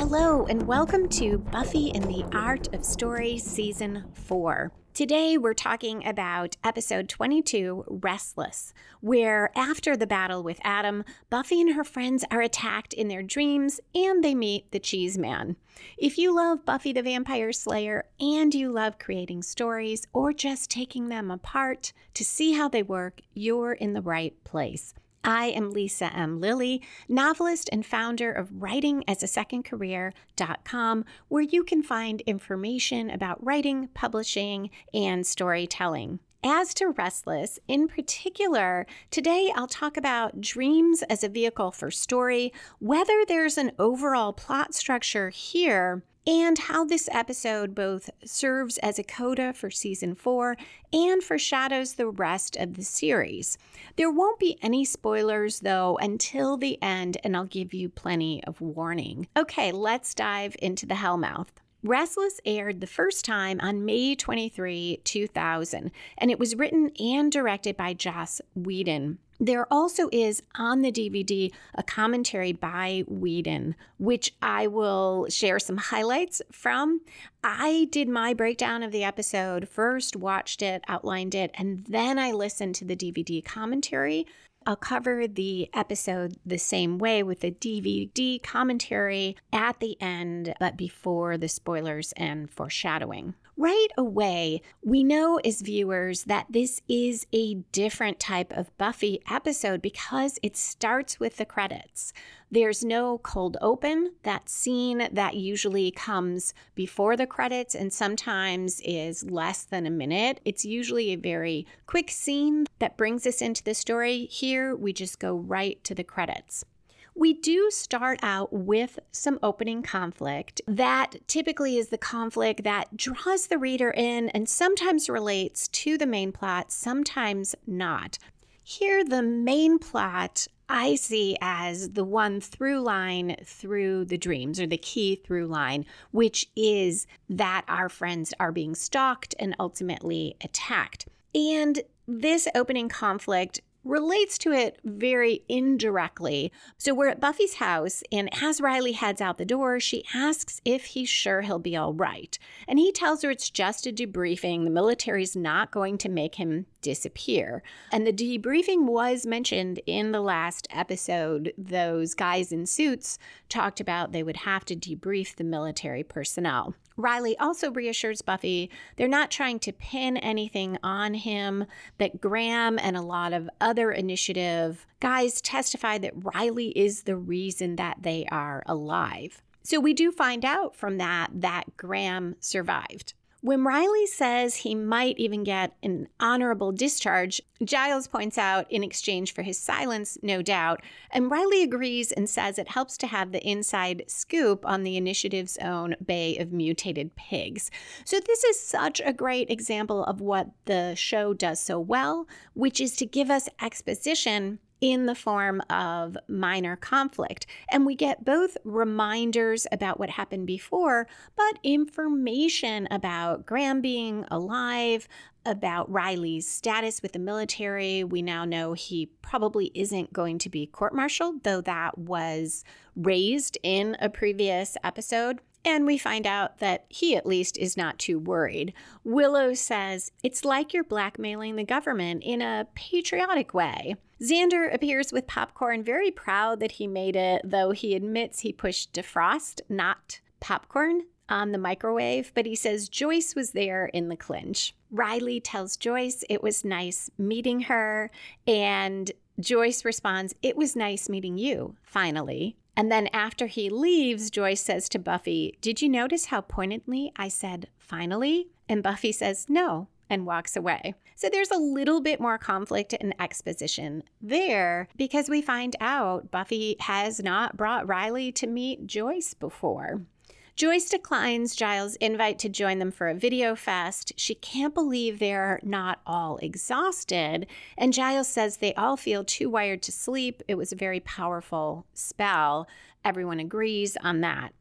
Hello, and welcome to Buffy and the Art of Story Season 4. Today, we're talking about episode 22, Restless, where after the battle with Adam, Buffy and her friends are attacked in their dreams and they meet the Cheese Man. If you love Buffy the Vampire Slayer and you love creating stories or just taking them apart to see how they work, you're in the right place. I am Lisa M. Lilly, novelist and founder of writingasasecondcareer.com, where you can find information about writing, publishing, and storytelling. As to Restless, in particular, today I'll talk about dreams as a vehicle for story, whether there's an overall plot structure here, and how this episode both serves as a coda for season four and foreshadows the rest of the series. There won't be any spoilers though until the end, and I'll give you plenty of warning. Okay, let's dive into the Hellmouth. Restless aired the first time on May 23, 2000, and it was written and directed by Joss Whedon. There also is on the DVD a commentary by Whedon, which I will share some highlights from. I did my breakdown of the episode first, watched it, outlined it, and then I listened to the DVD commentary. I'll cover the episode the same way with the DVD commentary at the end, but before the spoilers and foreshadowing. Right away, we know as viewers that this is a different type of Buffy episode because it starts with the credits. There's no cold open. That scene that usually comes before the credits and sometimes is less than a minute. It's usually a very quick scene that brings us into the story. Here, we just go right to the credits we do start out with some opening conflict. That typically is the conflict that draws the reader in and sometimes relates to the main plot, sometimes not. Here, the main plot I see as the one through line through the dreams, or the key through line, which is that our friends are being stalked and ultimately attacked. And this opening conflict relates to it very indirectly. So we're at Buffy's house, and as Riley heads out the door, she asks if he's sure he'll be all right. And he tells her it's just a debriefing. The military's not going to make him disappear. And the debriefing was mentioned in the last episode. Those guys in suits talked about they would have to debrief the military personnel. Riley also reassures Buffy they're not trying to pin anything on him, that Graham and a lot of other initiative guys testify that Riley is the reason that they are alive. So we do find out from that that Graham survived. When Riley says he might even get an honorable discharge, Giles points out in exchange for his silence, no doubt, and Riley agrees and says it helps to have the inside scoop on the initiative's own Bay of Mutated Pigs. So, this is such a great example of what the show does so well, which is to give us exposition in the form of minor conflict. And we get both reminders about what happened before, but information about Graham being alive, about Riley's status with the military. We now know he probably isn't going to be court martialed, though that was raised in a previous episode. And we find out that he, at least, is not too worried. Willow says, It's like you're blackmailing the government in a patriotic way. Xander appears with popcorn, very proud that he made it, though he admits he pushed defrost, not popcorn, on the microwave, but he says Joyce was there in the clinch. Riley tells Joyce it was nice meeting her, and Joyce responds, It was nice meeting you, finally. And then after he leaves, Joyce says to Buffy, Did you notice how pointedly I said finally? And Buffy says, No, and walks away. So there's a little bit more conflict and exposition there because we find out Buffy has not brought Riley to meet Joyce before. Joyce declines Giles' invite to join them for a video fest. She can't believe they're not all exhausted. And Giles says they all feel too wired to sleep. It was a very powerful spell. Everyone agrees on that.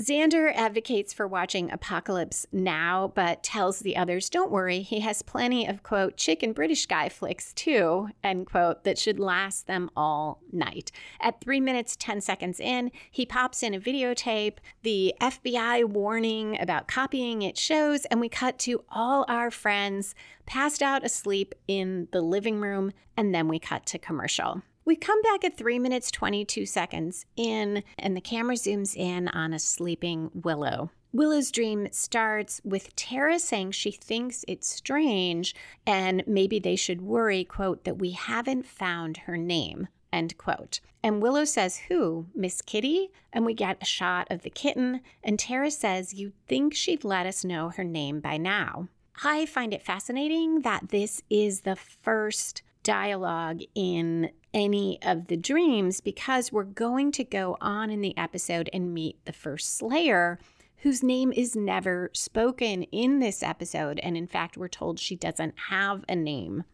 Xander advocates for watching Apocalypse Now, but tells the others, don't worry, he has plenty of, quote, chicken British guy flicks too, end quote, that should last them all night. At three minutes, 10 seconds in, he pops in a videotape. The FBI warning about copying it shows, and we cut to all our friends passed out asleep in the living room, and then we cut to commercial. We come back at 3 minutes 22 seconds in, and the camera zooms in on a sleeping Willow. Willow's dream starts with Tara saying she thinks it's strange and maybe they should worry, quote, that we haven't found her name, end quote. And Willow says, Who? Miss Kitty? And we get a shot of the kitten, and Tara says, You'd think she'd let us know her name by now. I find it fascinating that this is the first dialogue in any of the dreams because we're going to go on in the episode and meet the first Slayer, whose name is never spoken in this episode. And in fact, we're told she doesn't have a name.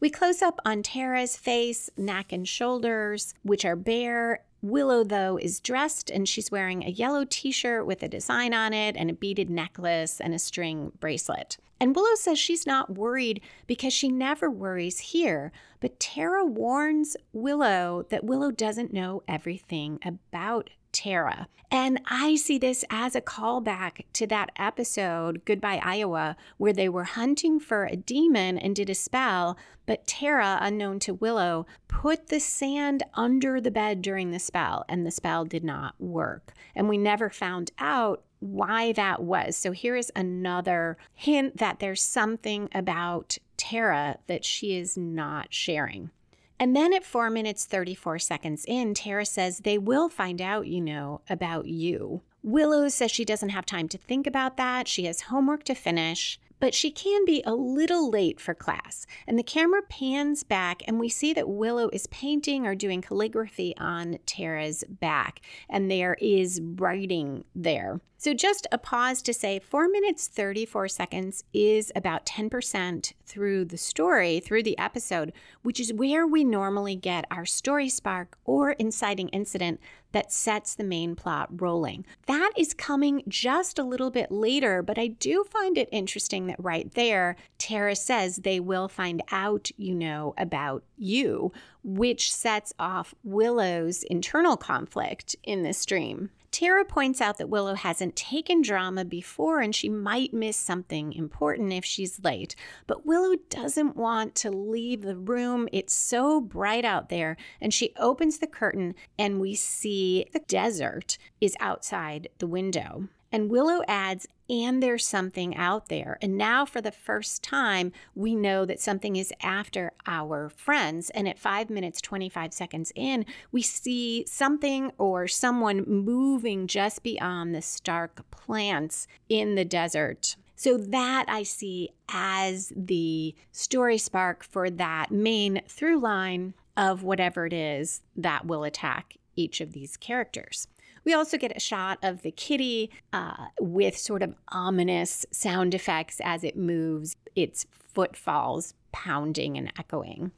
We close up on Tara's face, neck, and shoulders, which are bare. Willow, though, is dressed and she's wearing a yellow t shirt with a design on it and a beaded necklace and a string bracelet. And Willow says she's not worried because she never worries here. But Tara warns Willow that Willow doesn't know everything about Tara. And I see this as a callback to that episode, Goodbye Iowa, where they were hunting for a demon and did a spell, but Tara, unknown to Willow, put the sand under the bed during the spell, and the spell did not work. And we never found out why that was. So here is another hint that there's something about Tara that she is not sharing. And then at 4 minutes 34 seconds in, Tara says, They will find out, you know, about you. Willow says she doesn't have time to think about that. She has homework to finish but she can be a little late for class. And the camera pans back, and we see that Willow is painting or doing calligraphy on Tara's back, and there is writing there. So, just a pause to say 4 minutes 34 seconds is about 10% through the story, through the episode, which is where we normally get our story spark or inciting incident that sets the main plot rolling. That is coming just a little bit later, but I do find it interesting that right there, Tara says they will find out, you know, about you, which sets off Willow's internal conflict in this dream. Tara points out that Willow hasn't taken drama before and she might miss something important if she's late. But Willow doesn't want to leave the room. It's so bright out there. And she opens the curtain and we see the desert is outside the window. And Willow adds, and there's something out there. And now, for the first time, we know that something is after our friends. And at five minutes, 25 seconds in, we see something or someone moving just beyond the stark plants in the desert. So, that I see as the story spark for that main through line of whatever it is that will attack each of these characters. We also get a shot of the kitty uh, with sort of ominous sound effects as it moves, its footfalls pounding and echoing.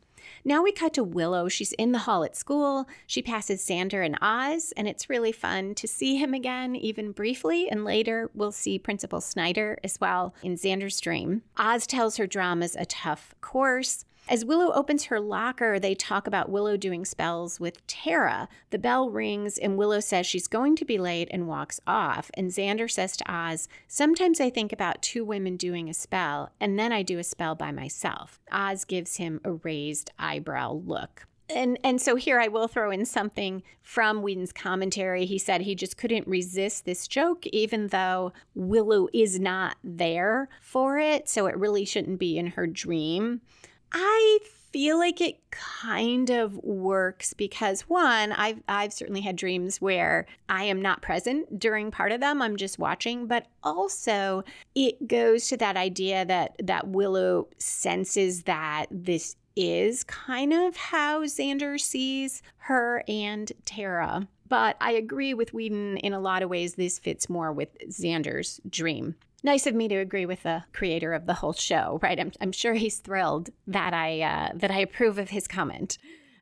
Now we cut to Willow. She's in the hall at school. She passes Xander and Oz, and it's really fun to see him again, even briefly. And later we'll see Principal Snyder as well in Xander's dream. Oz tells her drama's a tough course. As Willow opens her locker, they talk about Willow doing spells with Tara. The bell rings, and Willow says she's going to be late and walks off. And Xander says to Oz, Sometimes I think about two women doing a spell, and then I do a spell by myself. Oz gives him a raised eyebrow look and and so here I will throw in something from Whedon's commentary. He said he just couldn't resist this joke, even though Willow is not there for it, so it really shouldn't be in her dream. I feel like it kind of works because one, I've I've certainly had dreams where I am not present during part of them. I'm just watching, but also it goes to that idea that that Willow senses that this is kind of how Xander sees her and Tara. But I agree with Whedon in a lot of ways. This fits more with Xander's dream nice of me to agree with the creator of the whole show, right? I'm, I'm sure he's thrilled that I uh, that I approve of his comment.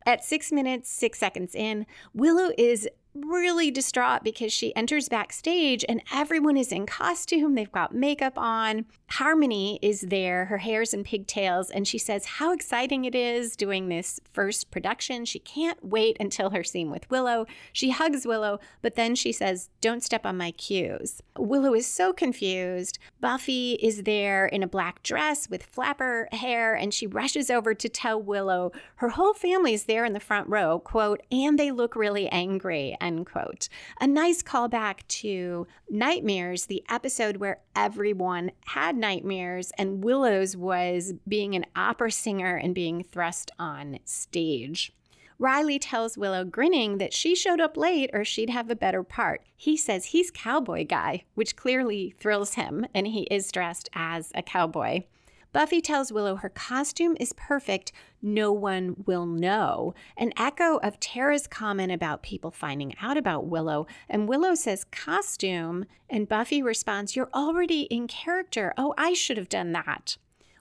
At six minutes, six seconds in, Willow is really distraught because she enters backstage and everyone is in costume. They've got makeup on. Harmony is there, her hair's in pigtails, and she says how exciting it is doing this first production. She can't wait until her scene with Willow. She hugs Willow, but then she says, Don't step on my cues. Willow is so confused. Buffy is there in a black dress with flapper hair, and she rushes over to tell Willow her whole family's there in the front row, quote, and they look really angry, end quote. A nice callback to Nightmares, the episode where everyone had nightmares, and Willow's was being an opera singer and being thrust on stage. Riley tells Willow, grinning, that she showed up late or she'd have a better part. He says he's cowboy guy, which clearly thrills him, and he is dressed as a cowboy. Buffy tells Willow her costume is perfect, no one will know. An echo of Tara's comment about people finding out about Willow. And Willow says, costume. And Buffy responds, You're already in character. Oh, I should have done that.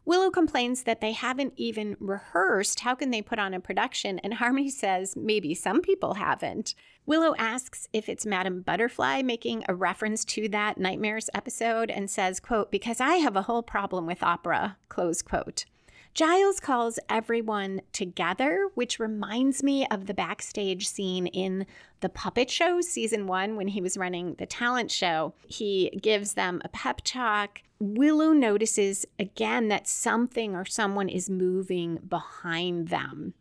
Willow complains that they haven't even rehearsed. How can they put on a production? And Harmony says maybe some people haven't. Willow asks if it's Madame Butterfly making a reference to that Nightmares episode and says, quote, because I have a whole problem with opera, close quote. Giles calls everyone together, which reminds me of the backstage scene in the puppet show, season one, when he was running the talent show. He gives them a pep talk. Willow notices again that something or someone is moving behind them.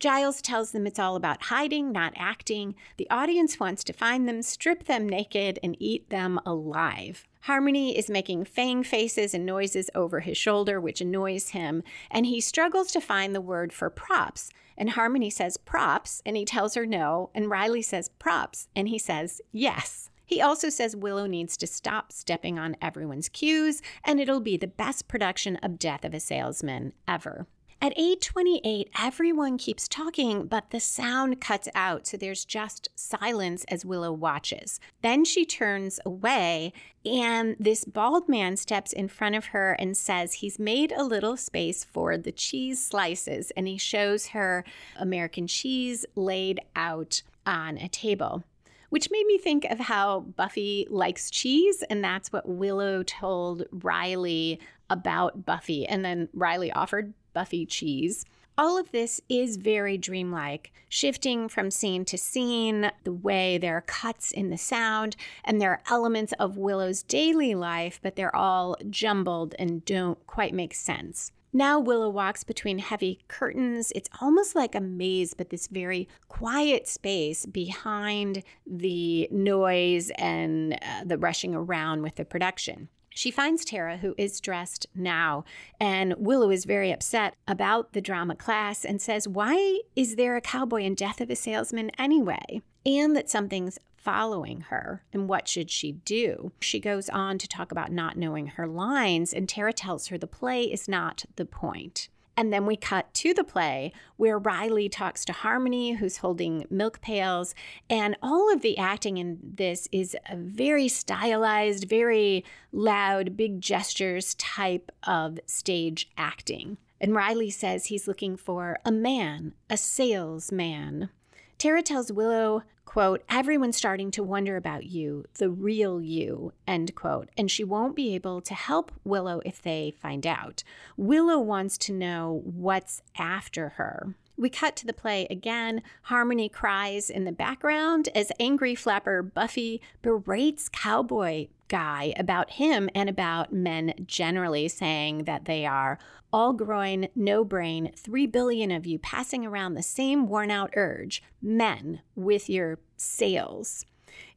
Giles tells them it's all about hiding, not acting. The audience wants to find them, strip them naked, and eat them alive. Harmony is making fang faces and noises over his shoulder, which annoys him, and he struggles to find the word for props. And Harmony says props, and he tells her no, and Riley says props, and he says yes. He also says Willow needs to stop stepping on everyone's cues, and it'll be the best production of Death of a Salesman ever. At 8:28, everyone keeps talking, but the sound cuts out, so there's just silence as Willow watches. Then she turns away, and this bald man steps in front of her and says he's made a little space for the cheese slices, and he shows her American cheese laid out on a table which made me think of how Buffy likes cheese. And that's what Willow told Riley about Buffy. And then Riley offered Buffy cheese. All of this is very dreamlike, shifting from scene to scene, the way there are cuts in the sound, and there are elements of Willow's daily life, but they're all jumbled and don't quite make sense. Now Willow walks between heavy curtains. It's almost like a maze, but this very quiet space behind the noise and uh, the rushing around with the production. She finds Tara, who is dressed now, and Willow is very upset about the drama class and says, Why is there a cowboy in Death of a Salesman anyway? And that something's following her and what should she do? She goes on to talk about not knowing her lines, and Tara tells her the play is not the point. And then we cut to the play where Riley talks to Harmony, who's holding milk pails. And all of the acting in this is a very stylized, very loud, big gestures type of stage acting. And Riley says he's looking for a man, a salesman. Tara tells Willow quote, everyone's starting to wonder about you, the real you, end quote. And she won't be able to help Willow if they find out. Willow wants to know what's after her. We cut to the play again. Harmony cries in the background as angry flapper Buffy berates Cowboy Guy about him and about men generally, saying that they are all groin, no brain, three billion of you passing around the same worn out urge, men with your sales.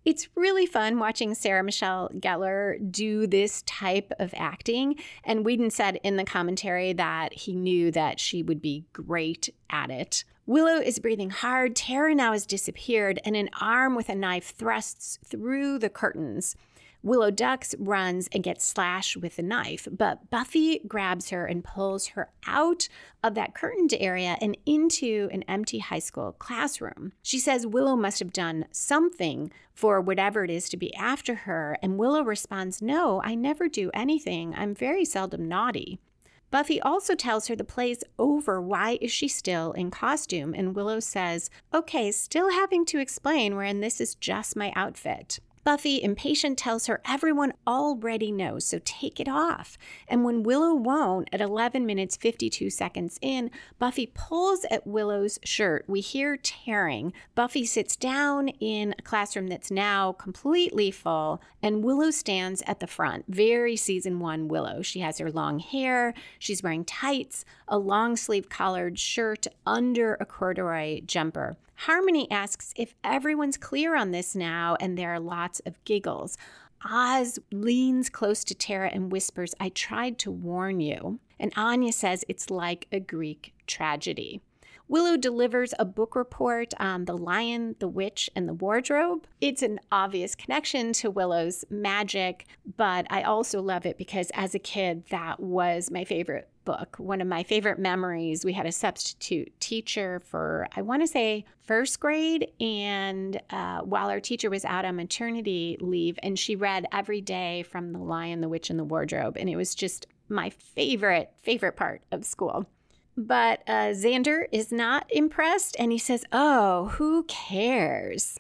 It's really fun watching Sarah Michelle Gellar do this type of acting. And Whedon said in the commentary that he knew that she would be great at it. Willow is breathing hard. Tara now has disappeared, and an arm with a knife thrusts through the curtains. Willow ducks, runs, and gets slashed with a knife, but Buffy grabs her and pulls her out of that curtained area and into an empty high school classroom. She says Willow must have done something for whatever it is to be after her, and Willow responds, No, I never do anything. I'm very seldom naughty. Buffy also tells her the play's over. Why is she still in costume? And Willow says, Okay, still having to explain wherein this is just my outfit. Buffy, impatient, tells her everyone already knows, so take it off. And when Willow won't, at 11 minutes 52 seconds in, Buffy pulls at Willow's shirt. We hear tearing. Buffy sits down in a classroom that's now completely full, and Willow stands at the front. Very season one Willow. She has her long hair, she's wearing tights, a long sleeve collared shirt under a corduroy jumper. Harmony asks if everyone's clear on this now, and there are lots of giggles. Oz leans close to Tara and whispers, I tried to warn you. And Anya says it's like a Greek tragedy. Willow delivers a book report on The Lion, the Witch, and the Wardrobe. It's an obvious connection to Willow's magic, but I also love it because as a kid, that was my favorite book. One of my favorite memories, we had a substitute teacher for, I want to say, first grade. And uh, while our teacher was out on maternity leave, and she read every day from The Lion, the Witch, and the Wardrobe. And it was just my favorite, favorite part of school. But uh, Xander is not impressed and he says, Oh, who cares?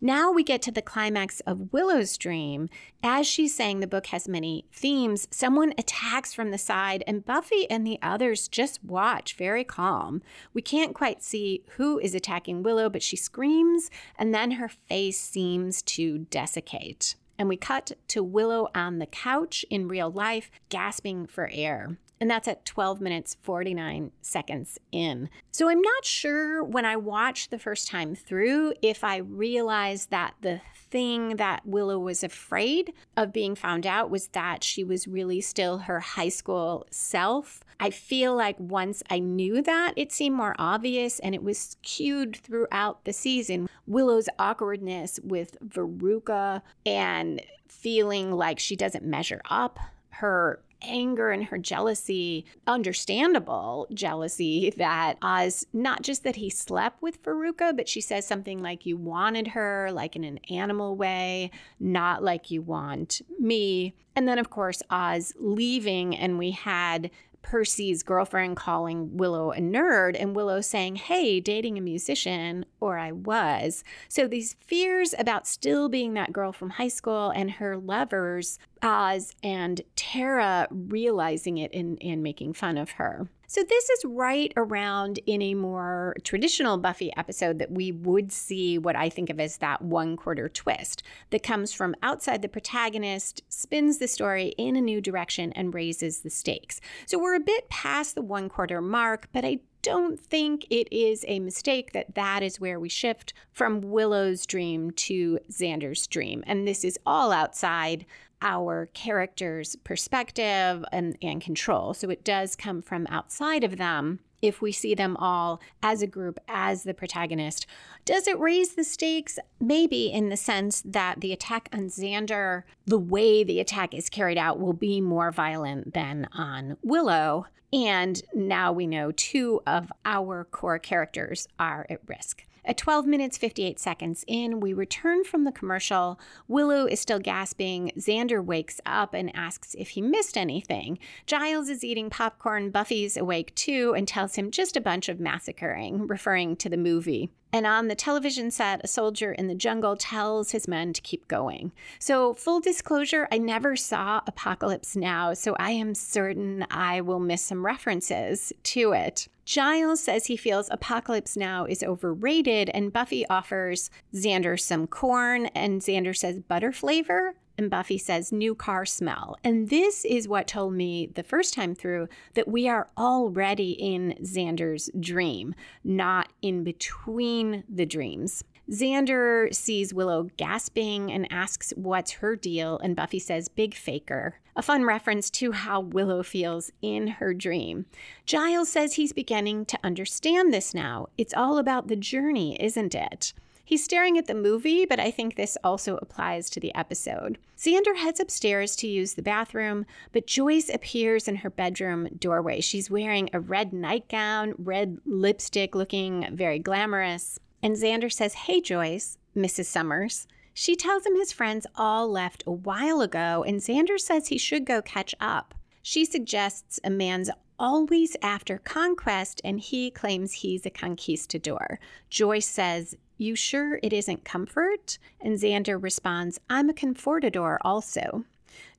Now we get to the climax of Willow's dream. As she's saying the book has many themes, someone attacks from the side, and Buffy and the others just watch, very calm. We can't quite see who is attacking Willow, but she screams, and then her face seems to desiccate. And we cut to Willow on the couch in real life, gasping for air. And that's at 12 minutes 49 seconds in. So I'm not sure when I watched the first time through if I realized that the thing that Willow was afraid of being found out was that she was really still her high school self. I feel like once I knew that, it seemed more obvious and it was cued throughout the season. Willow's awkwardness with Veruca and feeling like she doesn't measure up her anger and her jealousy, understandable jealousy that Oz, not just that he slept with Veruca, but she says something like, You wanted her, like in an animal way, not like you want me. And then, of course, Oz leaving, and we had Percy's girlfriend calling Willow a nerd and Willow saying, Hey, dating a musician, or I was. So these fears about still being that girl from high school and her lovers, Oz and Tara realizing it and, and making fun of her. So, this is right around in a more traditional Buffy episode that we would see what I think of as that one quarter twist that comes from outside the protagonist, spins the story in a new direction, and raises the stakes. So, we're a bit past the one quarter mark, but I don't think it is a mistake that that is where we shift from Willow's dream to Xander's dream. And this is all outside our character's perspective and, and control. So it does come from outside of them if we see them all as a group, as the protagonist. Does it raise the stakes? Maybe in the sense that the attack on Xander, the way the attack is carried out, will be more violent than on Willow. And now we know two of our core characters are at risk. At 12 minutes 58 seconds in, we return from the commercial. Willow is still gasping. Xander wakes up and asks if he missed anything. Giles is eating popcorn. Buffy's awake too and tells him just a bunch of massacring, referring to the movie. And on the television set, a soldier in the jungle tells his men to keep going. So, full disclosure, I never saw Apocalypse Now, so I am certain I will miss some references to it. Giles says he feels Apocalypse Now is overrated, and Buffy offers Xander some corn, and Xander says butter flavor. And Buffy says, new car smell. And this is what told me the first time through that we are already in Xander's dream, not in between the dreams. Xander sees Willow gasping and asks what's her deal, and Buffy says, Big faker. A fun reference to how Willow feels in her dream. Giles says he's beginning to understand this now. It's all about the journey, isn't it? He's staring at the movie, but I think this also applies to the episode. Xander heads upstairs to use the bathroom, but Joyce appears in her bedroom doorway. She's wearing a red nightgown, red lipstick, looking very glamorous. And Xander says, Hey, Joyce, Mrs. Summers. She tells him his friends all left a while ago, and Xander says he should go catch up. She suggests a man's always after conquest, and he claims he's a conquistador. Joyce says, You sure it isn't comfort? And Xander responds, I'm a comfortador also.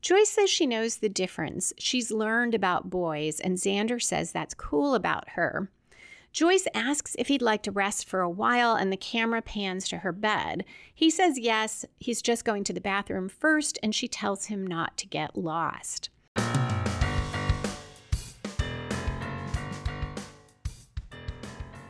Joyce says she knows the difference. She's learned about boys, and Xander says that's cool about her. Joyce asks if he'd like to rest for a while, and the camera pans to her bed. He says yes, he's just going to the bathroom first, and she tells him not to get lost.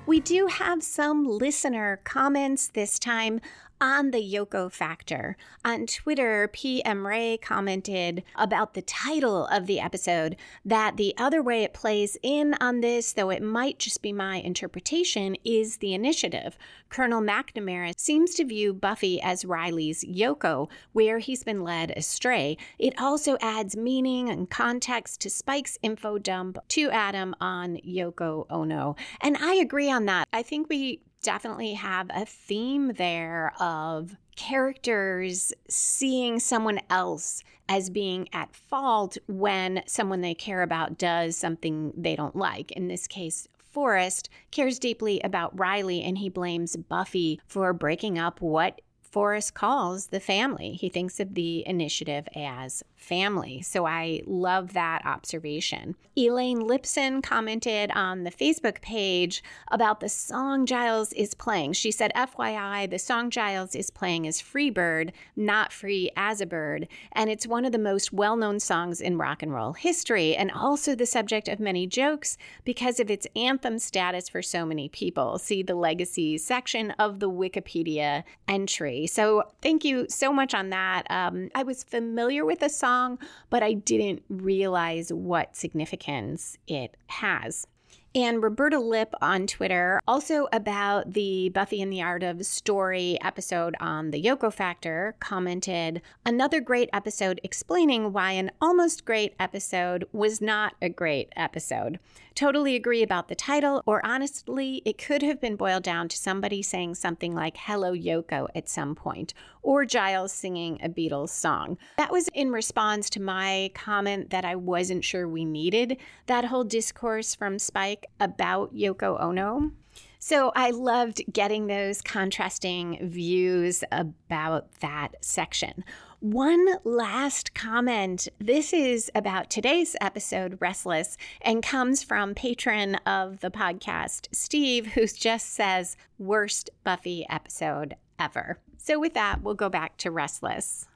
We do have some listener comments this time on the Yoko factor. On Twitter, PM Ray commented about the title of the episode that the other way it plays in on this, though it might just be my interpretation, is the initiative. Colonel McNamara seems to view Buffy as Riley's Yoko, where he's been led astray. It also adds meaning and context to Spike's info dump to Adam on Yoko Ono. And I agree on that. I think we definitely have a theme there of characters seeing someone else as being at fault when someone they care about does something they don't like. In this case, Forrest cares deeply about Riley and he blames Buffy for breaking up what Forrest calls the family. He thinks of the initiative as family. So I love that observation. Elaine Lipson commented on the Facebook page about the song Giles is playing. She said, FYI, the song Giles is playing is Free Bird, not free as a bird. And it's one of the most well known songs in rock and roll history, and also the subject of many jokes because of its anthem status for so many people. See the legacy section of the Wikipedia entry. So thank you so much on that. Um, I was familiar with the song song, but I didn't realize what significance it has. And Roberta Lip on Twitter, also about the Buffy and the Art of Story episode on the Yoko Factor, commented another great episode explaining why an almost great episode was not a great episode. Totally agree about the title, or honestly, it could have been boiled down to somebody saying something like Hello Yoko at some point, or Giles singing a Beatles song. That was in response to my comment that I wasn't sure we needed that whole discourse from Spike about Yoko Ono. So I loved getting those contrasting views about that section. One last comment. This is about today's episode, Restless, and comes from patron of the podcast, Steve, who just says, worst Buffy episode ever. So, with that, we'll go back to Restless.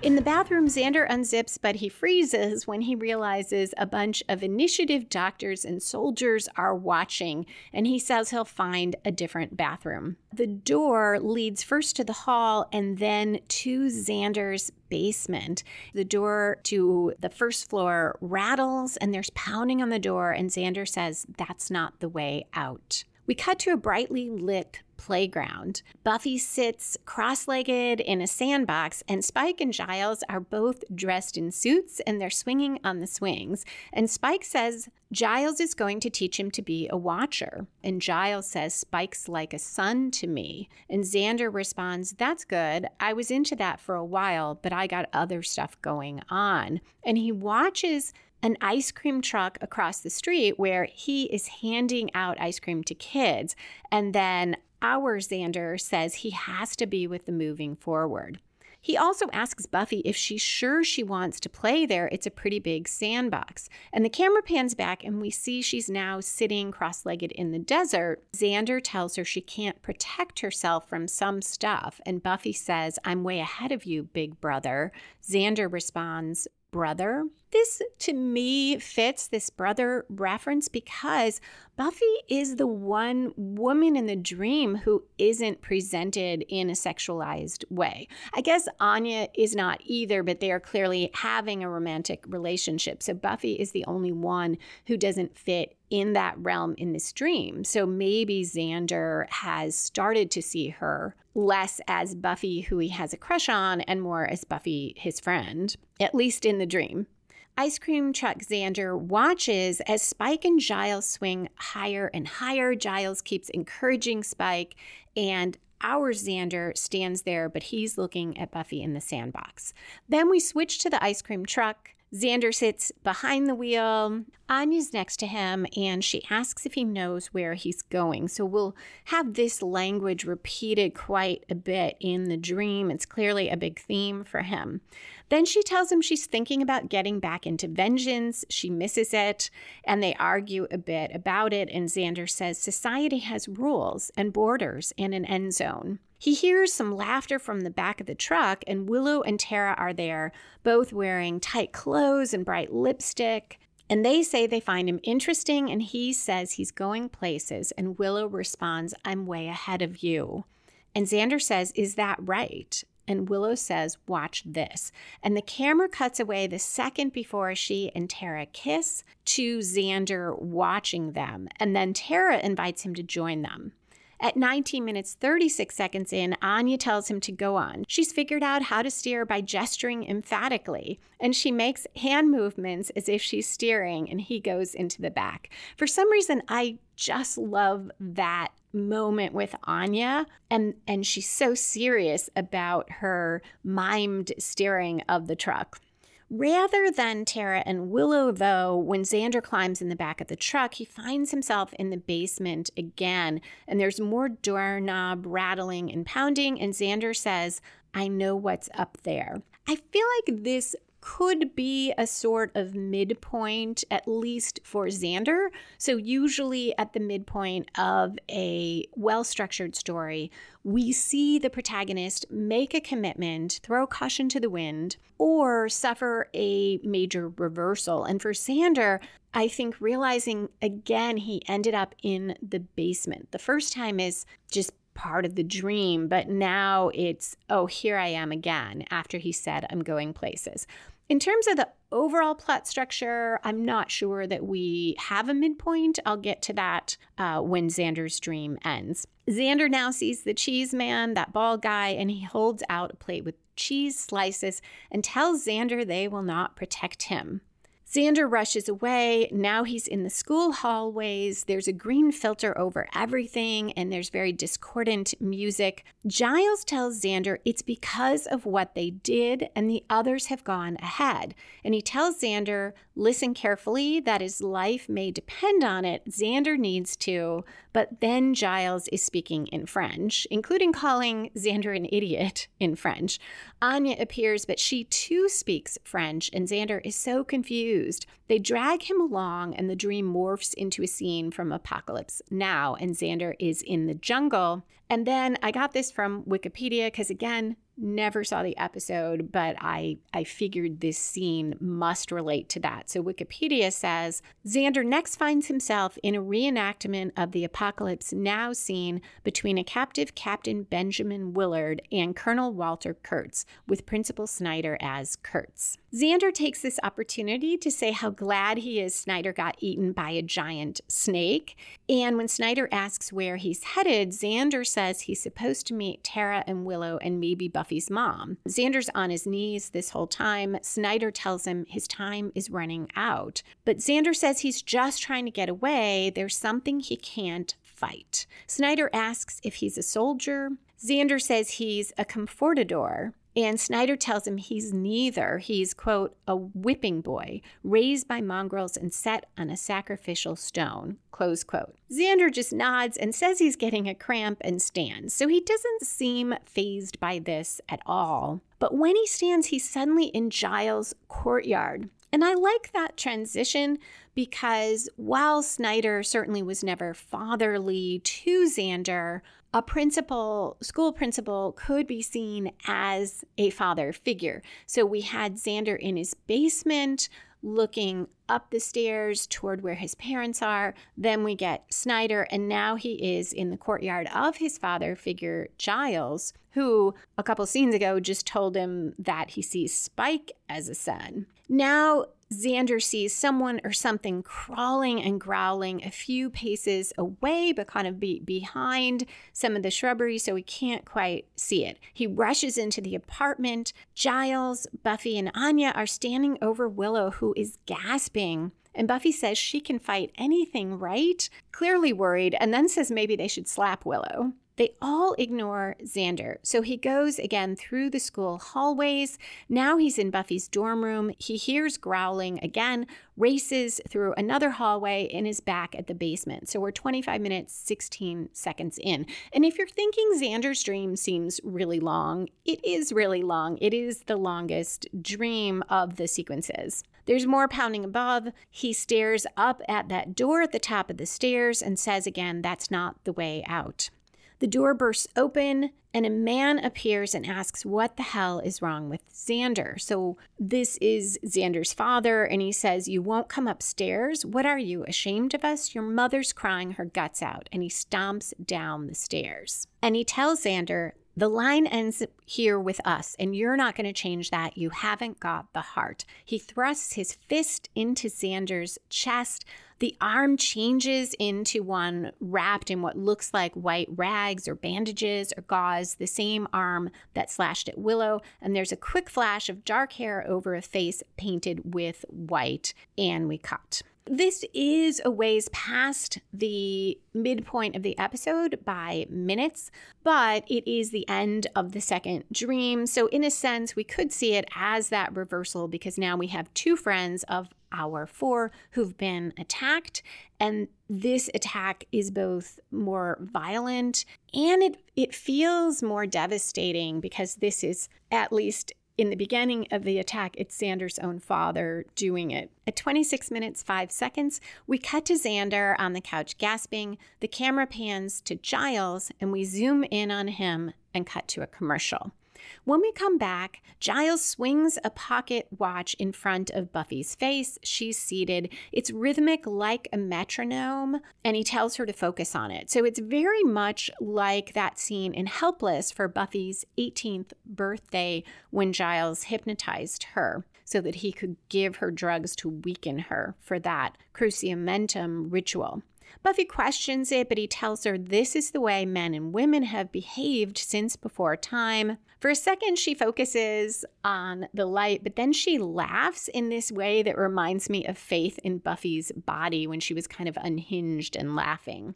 In the bathroom, Xander unzips, but he freezes when he realizes a bunch of initiative doctors and soldiers are watching, and he says he'll find a different bathroom. The door leads first to the hall and then to Xander's basement. The door to the first floor rattles, and there's pounding on the door, and Xander says that's not the way out. We cut to a brightly lit playground. Buffy sits cross legged in a sandbox, and Spike and Giles are both dressed in suits and they're swinging on the swings. And Spike says Giles is going to teach him to be a watcher. And Giles says, Spike's like a son to me. And Xander responds, That's good. I was into that for a while, but I got other stuff going on. And he watches an ice cream truck across the street where he is handing out ice cream to kids. And then our Xander says he has to be with the moving forward. He also asks Buffy if she's sure she wants to play there. It's a pretty big sandbox. And the camera pans back, and we see she's now sitting cross legged in the desert. Xander tells her she can't protect herself from some stuff. And Buffy says, I'm way ahead of you, big brother. Xander responds, Brother? This to me fits this brother reference because Buffy is the one woman in the dream who isn't presented in a sexualized way. I guess Anya is not either, but they are clearly having a romantic relationship. So Buffy is the only one who doesn't fit in that realm in this dream. So maybe Xander has started to see her less as Buffy, who he has a crush on, and more as Buffy, his friend, at least in the dream. Ice Cream Truck Xander watches as Spike and Giles swing higher and higher. Giles keeps encouraging Spike, and our Xander stands there, but he's looking at Buffy in the sandbox. Then we switch to the ice cream truck. Xander sits behind the wheel. Anya's next to him and she asks if he knows where he's going. So we'll have this language repeated quite a bit in the dream. It's clearly a big theme for him. Then she tells him she's thinking about getting back into vengeance. She misses it, and they argue a bit about it. And Xander says society has rules and borders and an end zone. He hears some laughter from the back of the truck, and Willow and Tara are there, both wearing tight clothes and bright lipstick. And they say they find him interesting, and he says he's going places. And Willow responds, I'm way ahead of you. And Xander says, Is that right? And Willow says, Watch this. And the camera cuts away the second before she and Tara kiss to Xander watching them. And then Tara invites him to join them. At 19 minutes 36 seconds in, Anya tells him to go on. She's figured out how to steer by gesturing emphatically, and she makes hand movements as if she's steering, and he goes into the back. For some reason, I just love that moment with Anya and and she's so serious about her mimed steering of the truck. Rather than Tara and Willow, though, when Xander climbs in the back of the truck, he finds himself in the basement again, and there's more doorknob rattling and pounding, and Xander says, I know what's up there. I feel like this could be a sort of midpoint, at least for Xander. So, usually at the midpoint of a well structured story, we see the protagonist make a commitment, throw caution to the wind, or suffer a major reversal. And for Xander, I think realizing again he ended up in the basement. The first time is just part of the dream, but now it's, oh, here I am again after he said, I'm going places. In terms of the overall plot structure, I'm not sure that we have a midpoint. I'll get to that uh, when Xander's dream ends. Xander now sees the cheese man, that bald guy, and he holds out a plate with cheese slices and tells Xander they will not protect him. Xander rushes away. Now he's in the school hallways. There's a green filter over everything, and there's very discordant music. Giles tells Xander it's because of what they did, and the others have gone ahead. And he tells Xander, listen carefully, that his life may depend on it. Xander needs to. But then Giles is speaking in French, including calling Xander an idiot in French. Anya appears, but she too speaks French, and Xander is so confused. They drag him along, and the dream morphs into a scene from Apocalypse Now, and Xander is in the jungle. And then I got this from Wikipedia because, again, never saw the episode, but I, I figured this scene must relate to that. So Wikipedia says Xander next finds himself in a reenactment of the Apocalypse Now scene between a captive Captain Benjamin Willard and Colonel Walter Kurtz, with Principal Snyder as Kurtz. Xander takes this opportunity to say how glad he is Snyder got eaten by a giant snake. And when Snyder asks where he's headed, Xander says he's supposed to meet Tara and Willow and maybe Buffy's mom. Xander's on his knees this whole time. Snyder tells him his time is running out. But Xander says he's just trying to get away. There's something he can't fight. Snyder asks if he's a soldier. Xander says he's a comfortador. And Snyder tells him he's neither. He's, quote, a whipping boy, raised by mongrels and set on a sacrificial stone, close quote. Xander just nods and says he's getting a cramp and stands. So he doesn't seem phased by this at all. But when he stands, he's suddenly in Giles' courtyard. And I like that transition because while Snyder certainly was never fatherly to Xander, a principal, school principal, could be seen as a father figure. So we had Xander in his basement looking up the stairs toward where his parents are. Then we get Snyder, and now he is in the courtyard of his father figure, Giles, who a couple scenes ago just told him that he sees Spike as a son. Now Xander sees someone or something crawling and growling a few paces away, but kind of be behind some of the shrubbery, so he can't quite see it. He rushes into the apartment. Giles, Buffy, and Anya are standing over Willow, who is gasping. And Buffy says she can fight anything, right? Clearly worried, and then says maybe they should slap Willow. They all ignore Xander. So he goes again through the school hallways. Now he's in Buffy's dorm room. He hears growling again, races through another hallway, and is back at the basement. So we're 25 minutes, 16 seconds in. And if you're thinking Xander's dream seems really long, it is really long. It is the longest dream of the sequences. There's more pounding above. He stares up at that door at the top of the stairs and says again, That's not the way out. The door bursts open and a man appears and asks what the hell is wrong with Xander. So, this is Xander's father, and he says, You won't come upstairs? What are you, ashamed of us? Your mother's crying her guts out. And he stomps down the stairs. And he tells Xander, the line ends here with us, and you're not going to change that. You haven't got the heart. He thrusts his fist into Xander's chest. The arm changes into one wrapped in what looks like white rags or bandages or gauze, the same arm that slashed at Willow. And there's a quick flash of dark hair over a face painted with white, and we cut. This is a ways past the midpoint of the episode by minutes, but it is the end of the second dream. So, in a sense, we could see it as that reversal because now we have two friends of our four who've been attacked. And this attack is both more violent and it, it feels more devastating because this is at least in the beginning of the attack, it's Xander's own father doing it. At 26 minutes, 5 seconds, we cut to Xander on the couch gasping. The camera pans to Giles, and we zoom in on him and cut to a commercial. When we come back, Giles swings a pocket watch in front of Buffy's face. She's seated. It's rhythmic like a metronome, and he tells her to focus on it. So it's very much like that scene in Helpless for Buffy's 18th birthday when Giles hypnotized her so that he could give her drugs to weaken her for that cruciamentum ritual. Buffy questions it, but he tells her this is the way men and women have behaved since before time. For a second, she focuses on the light, but then she laughs in this way that reminds me of Faith in Buffy's body when she was kind of unhinged and laughing.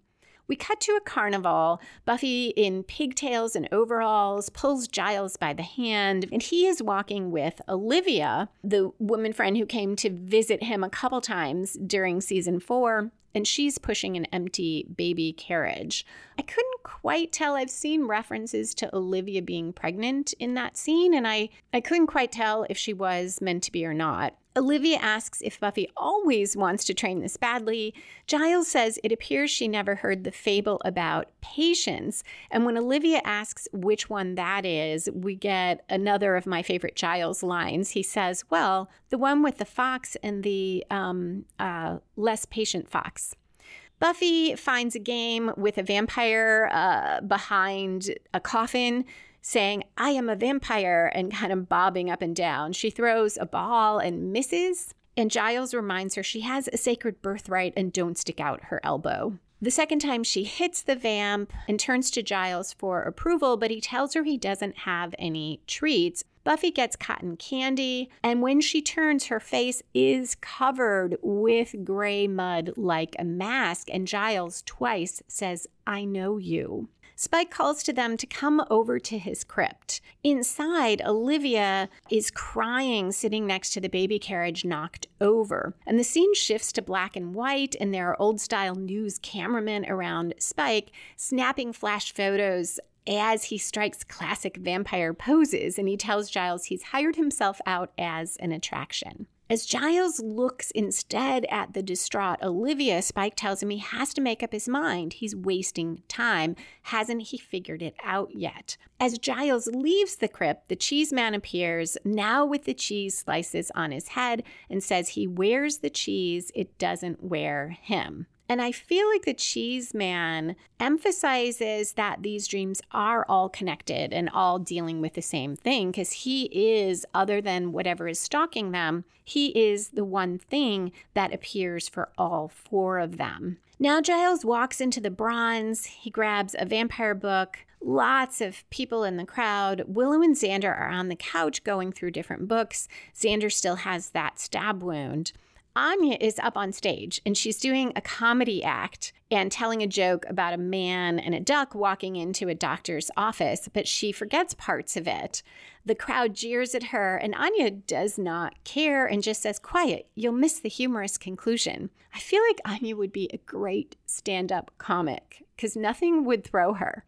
We cut to a carnival. Buffy, in pigtails and overalls, pulls Giles by the hand, and he is walking with Olivia, the woman friend who came to visit him a couple times during season four and she's pushing an empty baby carriage. I couldn't quite tell. I've seen references to Olivia being pregnant in that scene, and I, I couldn't quite tell if she was meant to be or not. Olivia asks if Buffy always wants to train this badly. Giles says it appears she never heard the fable about patience. And when Olivia asks which one that is, we get another of my favorite Giles lines. He says, Well, the one with the fox and the um, uh, less patient fox. Buffy finds a game with a vampire uh, behind a coffin saying, I am a vampire, and kind of bobbing up and down. She throws a ball and misses, and Giles reminds her she has a sacred birthright and don't stick out her elbow. The second time she hits the vamp and turns to Giles for approval, but he tells her he doesn't have any treats. Buffy gets cotton candy, and when she turns, her face is covered with gray mud like a mask. And Giles twice says, I know you. Spike calls to them to come over to his crypt. Inside, Olivia is crying, sitting next to the baby carriage knocked over. And the scene shifts to black and white, and there are old style news cameramen around Spike snapping flash photos as he strikes classic vampire poses and he tells Giles he's hired himself out as an attraction. As Giles looks instead at the distraught Olivia, Spike tells him he has to make up his mind. He's wasting time. Hasn't he figured it out yet? As Giles leaves the crypt, the cheese man appears, now with the cheese slices on his head, and says he wears the cheese, it doesn't wear him. And I feel like the Cheese Man emphasizes that these dreams are all connected and all dealing with the same thing because he is, other than whatever is stalking them, he is the one thing that appears for all four of them. Now Giles walks into the bronze. He grabs a vampire book. Lots of people in the crowd. Willow and Xander are on the couch going through different books. Xander still has that stab wound. Anya is up on stage and she's doing a comedy act and telling a joke about a man and a duck walking into a doctor's office, but she forgets parts of it. The crowd jeers at her, and Anya does not care and just says, Quiet, you'll miss the humorous conclusion. I feel like Anya would be a great stand up comic because nothing would throw her.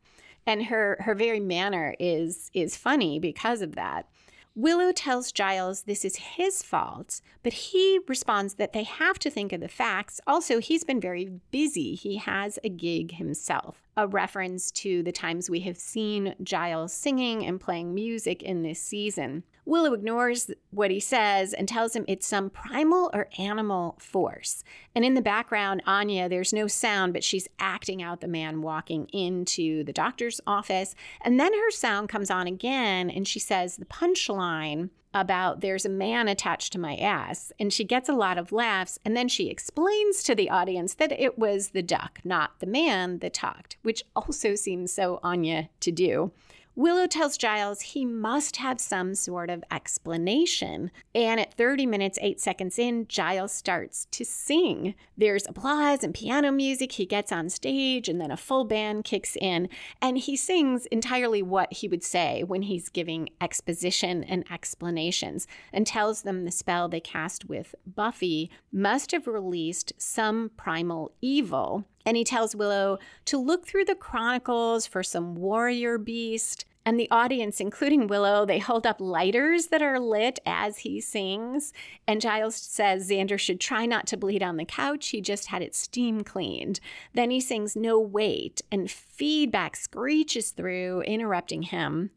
And her, her very manner is, is funny because of that. Willow tells Giles this is his fault, but he responds that they have to think of the facts. Also, he's been very busy. He has a gig himself a reference to the times we have seen Giles singing and playing music in this season. Willow ignores what he says and tells him it's some primal or animal force. And in the background, Anya, there's no sound, but she's acting out the man walking into the doctor's office. And then her sound comes on again, and she says the punchline about there's a man attached to my ass. And she gets a lot of laughs. And then she explains to the audience that it was the duck, not the man that talked, which also seems so Anya to do. Willow tells Giles he must have some sort of explanation. And at 30 minutes, 8 seconds in, Giles starts to sing. There's applause and piano music. He gets on stage, and then a full band kicks in. And he sings entirely what he would say when he's giving exposition and explanations and tells them the spell they cast with Buffy must have released some primal evil and he tells Willow to look through the chronicles for some warrior beast. And the audience, including Willow, they hold up lighters that are lit as he sings. And Giles says Xander should try not to bleed on the couch. He just had it steam cleaned. Then he sings No Wait, and feedback screeches through, interrupting him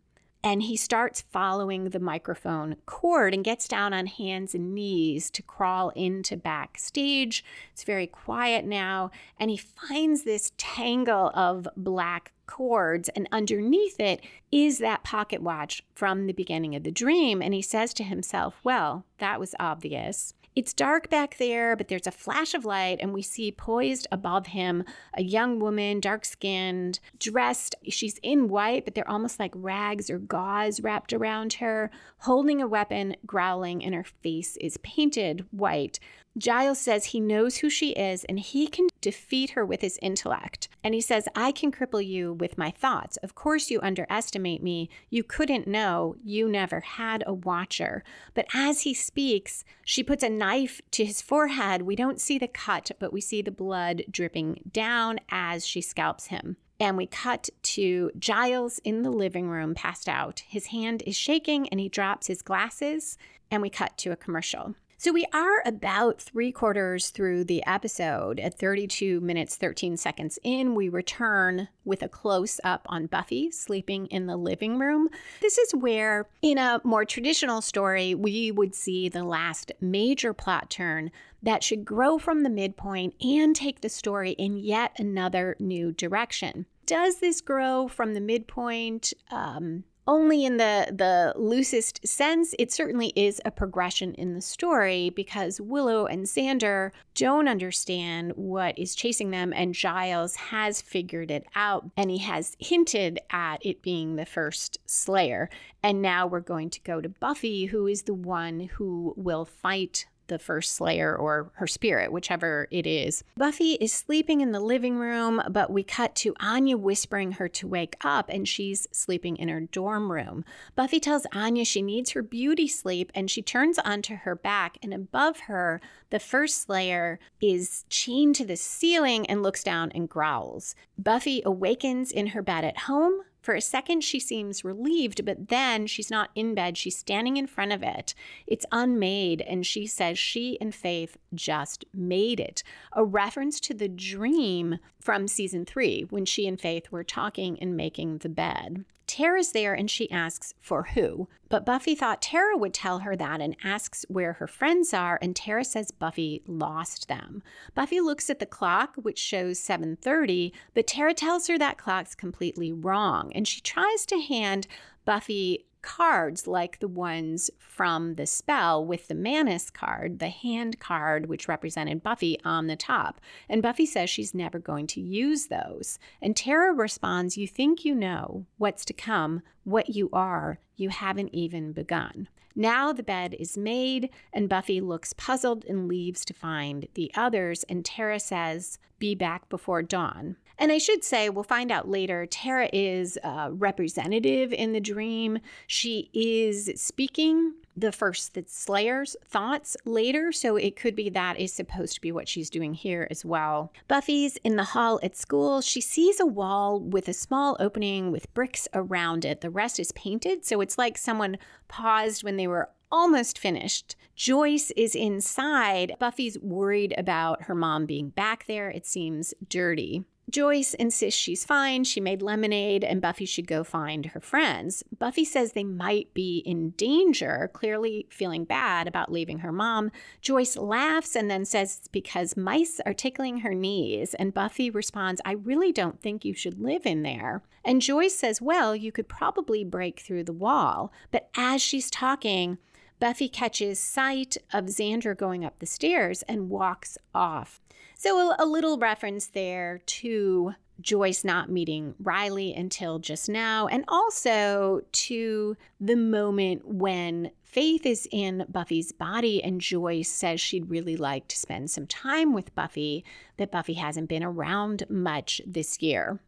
and he starts following the microphone cord and gets down on hands and knees to crawl into backstage. It's very quiet now, and he finds this tangle of black cords, and underneath it is that pocket watch from the beginning of the dream. And he says to himself, Well, that was obvious. It's dark back there, but there's a flash of light, and we see poised above him a young woman, dark skinned, dressed. She's in white, but they're almost like rags or gauze wrapped around her, holding a weapon, growling, and her face is painted white. Giles says he knows who she is and he can defeat her with his intellect. And he says, I can cripple you with my thoughts. Of course, you underestimate me. You couldn't know. You never had a watcher. But as he speaks, she puts a knife to his forehead. We don't see the cut, but we see the blood dripping down as she scalps him. And we cut to Giles in the living room, passed out. His hand is shaking and he drops his glasses. And we cut to a commercial. So we are about three quarters through the episode. At 32 minutes, 13 seconds in, we return with a close up on Buffy sleeping in the living room. This is where, in a more traditional story, we would see the last major plot turn that should grow from the midpoint and take the story in yet another new direction. Does this grow from the midpoint? Um, only in the the loosest sense it certainly is a progression in the story because willow and xander don't understand what is chasing them and giles has figured it out and he has hinted at it being the first slayer. And now we're going to go to buffy who is the one who will fight the first Slayer or her spirit, whichever it is. Buffy is sleeping in the living room, but we cut to Anya whispering her to wake up, and she's sleeping in her dorm room. Buffy tells Anya she needs her beauty sleep, and she turns onto her back, and above her, the first Slayer is chained to the ceiling and looks down and growls. Buffy awakens in her bed at home, for a second, she seems relieved, but then she's not in bed. She's standing in front of it. It's unmade, and she says she and Faith just made it. A reference to the dream from season three when she and Faith were talking and making the bed. Tara's there and she asks for who. But Buffy thought Tara would tell her that and asks where her friends are and Tara says Buffy lost them. Buffy looks at the clock which shows 7:30, but Tara tells her that clock's completely wrong and she tries to hand Buffy cards like the ones from the spell with the Manus card, the hand card, which represented Buffy on the top. And Buffy says she's never going to use those. And Tara responds, You think you know what's to come, what you are, you haven't even begun. Now the bed is made, and Buffy looks puzzled and leaves to find the others. And Tara says, Be back before dawn. And I should say, we'll find out later, Tara is a representative in the dream. She is speaking the first the Slayer's thoughts later, so it could be that is supposed to be what she's doing here as well. Buffy's in the hall at school. She sees a wall with a small opening with bricks around it. The rest is painted, so it's like someone paused when they were almost finished. Joyce is inside. Buffy's worried about her mom being back there. It seems dirty. Joyce insists she's fine. She made lemonade and Buffy should go find her friends. Buffy says they might be in danger, clearly feeling bad about leaving her mom. Joyce laughs and then says it's because mice are tickling her knees. And Buffy responds, I really don't think you should live in there. And Joyce says, Well, you could probably break through the wall. But as she's talking, Buffy catches sight of Xander going up the stairs and walks off. So, a, little reference there to Joyce not meeting Riley until just now, and also to the moment when Faith is in Buffy's body, and Joyce says she'd really like to spend some time with Buffy, that Buffy hasn't been around much this year.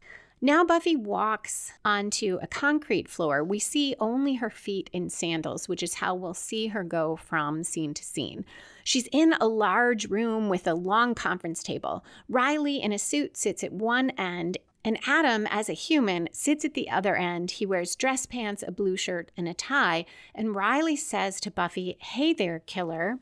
Now Buffy walks onto a concrete floor. We see only her feet in sandals, which is how we'll see her go from scene to scene. She's in a large room with a long conference table. Riley in a suit sits at one end, and Adam, as a human, sits at the other end. He wears dress pants, a blue shirt, and a tie. And Riley says to Buffy, Hey there, killer.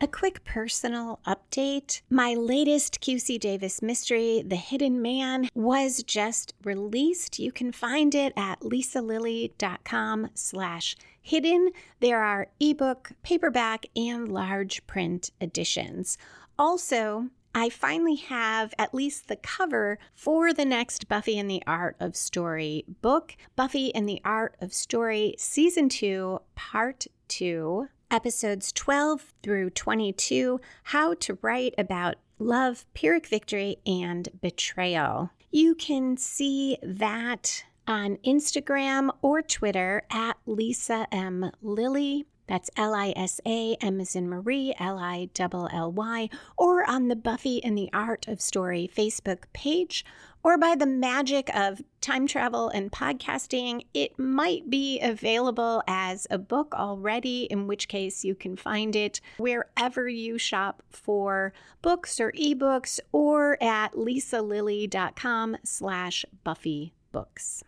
A quick personal update. My latest QC Davis mystery, The Hidden Man, was just released. You can find it at lisalilly.com slash hidden. There are ebook, paperback, and large print editions. Also, I finally have at least the cover for the next Buffy and the Art of Story book, Buffy and the Art of Story Season 2, Part 2 episodes 12 through 22 How to Write About Love, Pyrrhic Victory, and Betrayal. You can see that on Instagram or Twitter at Lisa M. Lilly. That's L I S A, M as in Marie, L I L L Y, or on the Buffy and the Art of Story Facebook page, or by the magic of time travel and podcasting, it might be available as a book already, in which case you can find it wherever you shop for books or ebooks or at lisalilly.com slash buffy books.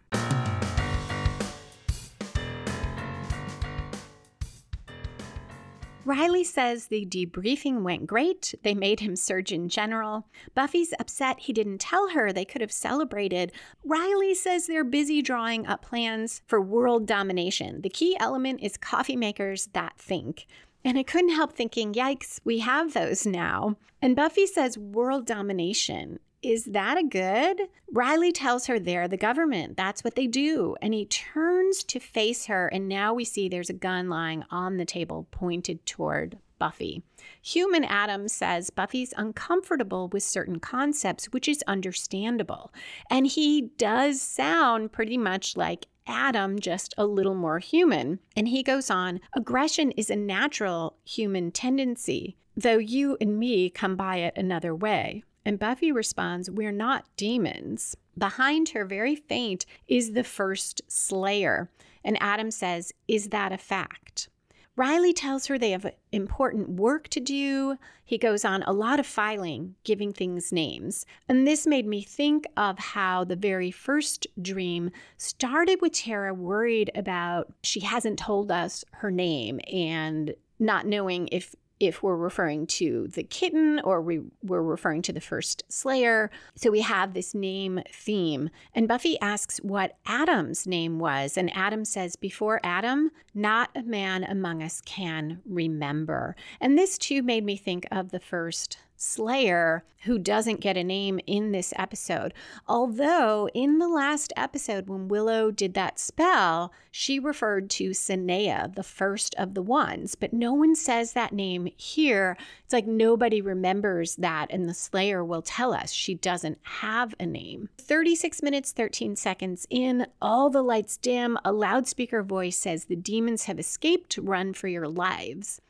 Riley says the debriefing went great. They made him Surgeon General. Buffy's upset he didn't tell her they could have celebrated. Riley says they're busy drawing up plans for world domination. The key element is coffee makers that think. And I couldn't help thinking, yikes, we have those now. And Buffy says world domination. Is that a good? Riley tells her they're the government. That's what they do. And he turns to face her, and now we see there's a gun lying on the table pointed toward Buffy. Human Adam says Buffy's uncomfortable with certain concepts, which is understandable. And he does sound pretty much like Adam, just a little more human. And he goes on aggression is a natural human tendency, though you and me come by it another way. And Buffy responds, We're not demons. Behind her, very faint, is the first Slayer. And Adam says, Is that a fact? Riley tells her they have important work to do. He goes on a lot of filing, giving things names. And this made me think of how the very first dream started with Tara worried about she hasn't told us her name and not knowing if if we're referring to the kitten or we, we're referring to the first Slayer. So we have this name theme. And Buffy asks what Adam's name was. And Adam says, Before Adam, not a man among us can remember. And this too made me think of the first Slayer who doesn't get a name in this episode. Although, in the last episode, when Willow did that spell, she referred to Sineya, the first of the ones, but no one says that name here. It's like nobody remembers that, and the Slayer will tell us she doesn't have a name. 36 minutes, 13 seconds in, all the lights dim, a loudspeaker voice says, The demons have escaped, run for your lives.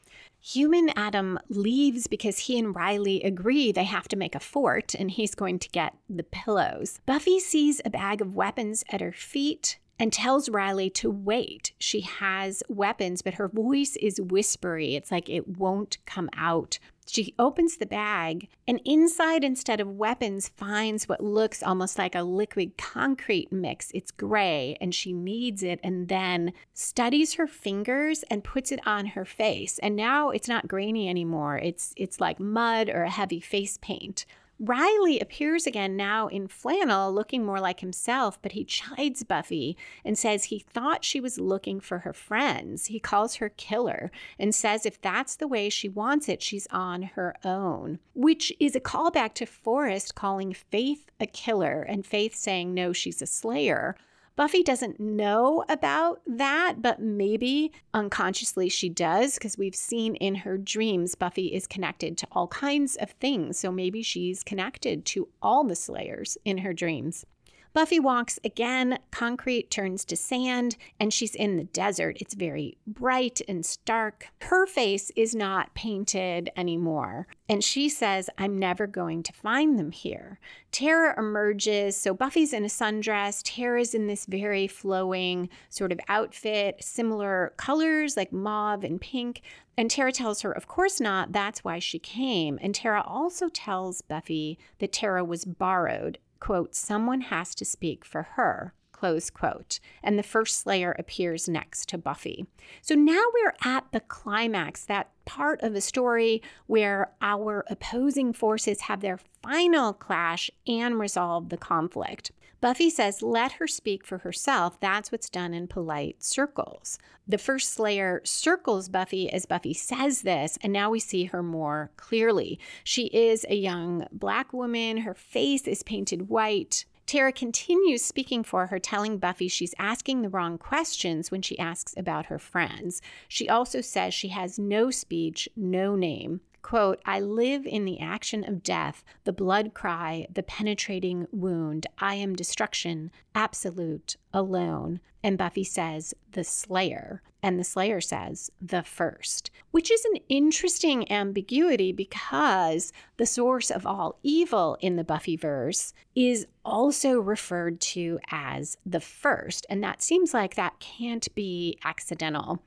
Human Adam leaves because he and Riley agree they have to make a fort and he's going to get the pillows. Buffy sees a bag of weapons at her feet and tells Riley to wait. She has weapons, but her voice is whispery. It's like it won't come out. She opens the bag and inside, instead of weapons, finds what looks almost like a liquid concrete mix. It's gray and she needs it and then studies her fingers and puts it on her face. And now it's not grainy anymore. It's it's like mud or a heavy face paint. Riley appears again now in flannel, looking more like himself, but he chides Buffy and says he thought she was looking for her friends. He calls her killer and says if that's the way she wants it, she's on her own, which is a callback to Forrest calling Faith a killer and Faith saying no, she's a slayer. Buffy doesn't know about that, but maybe unconsciously she does because we've seen in her dreams Buffy is connected to all kinds of things. So maybe she's connected to all the Slayers in her dreams. Buffy walks again, concrete turns to sand, and she's in the desert. It's very bright and stark. Her face is not painted anymore. And she says, I'm never going to find them here. Tara emerges. So Buffy's in a sundress. Tara's in this very flowing sort of outfit, similar colors like mauve and pink. And Tara tells her, Of course not. That's why she came. And Tara also tells Buffy that Tara was borrowed quote, someone has to speak for her, close quote. And the first Slayer appears next to Buffy. So now we're at the climax, that part of the story where our opposing forces have their final clash and resolve the conflict. Buffy says, let her speak for herself. That's what's done in polite circles. The first Slayer circles Buffy as Buffy says this, and now we see her more clearly. She is a young black woman. Her face is painted white. Tara continues speaking for her, telling Buffy she's asking the wrong questions when she asks about her friends. She also says she has no speech, no name. Quote, I live in the action of death, the blood cry, the penetrating wound. I am destruction, absolute, alone. And Buffy says, the Slayer. And the Slayer says, the first, which is an interesting ambiguity because the source of all evil in the Buffyverse is also referred to as the first. And that seems like that can't be accidental.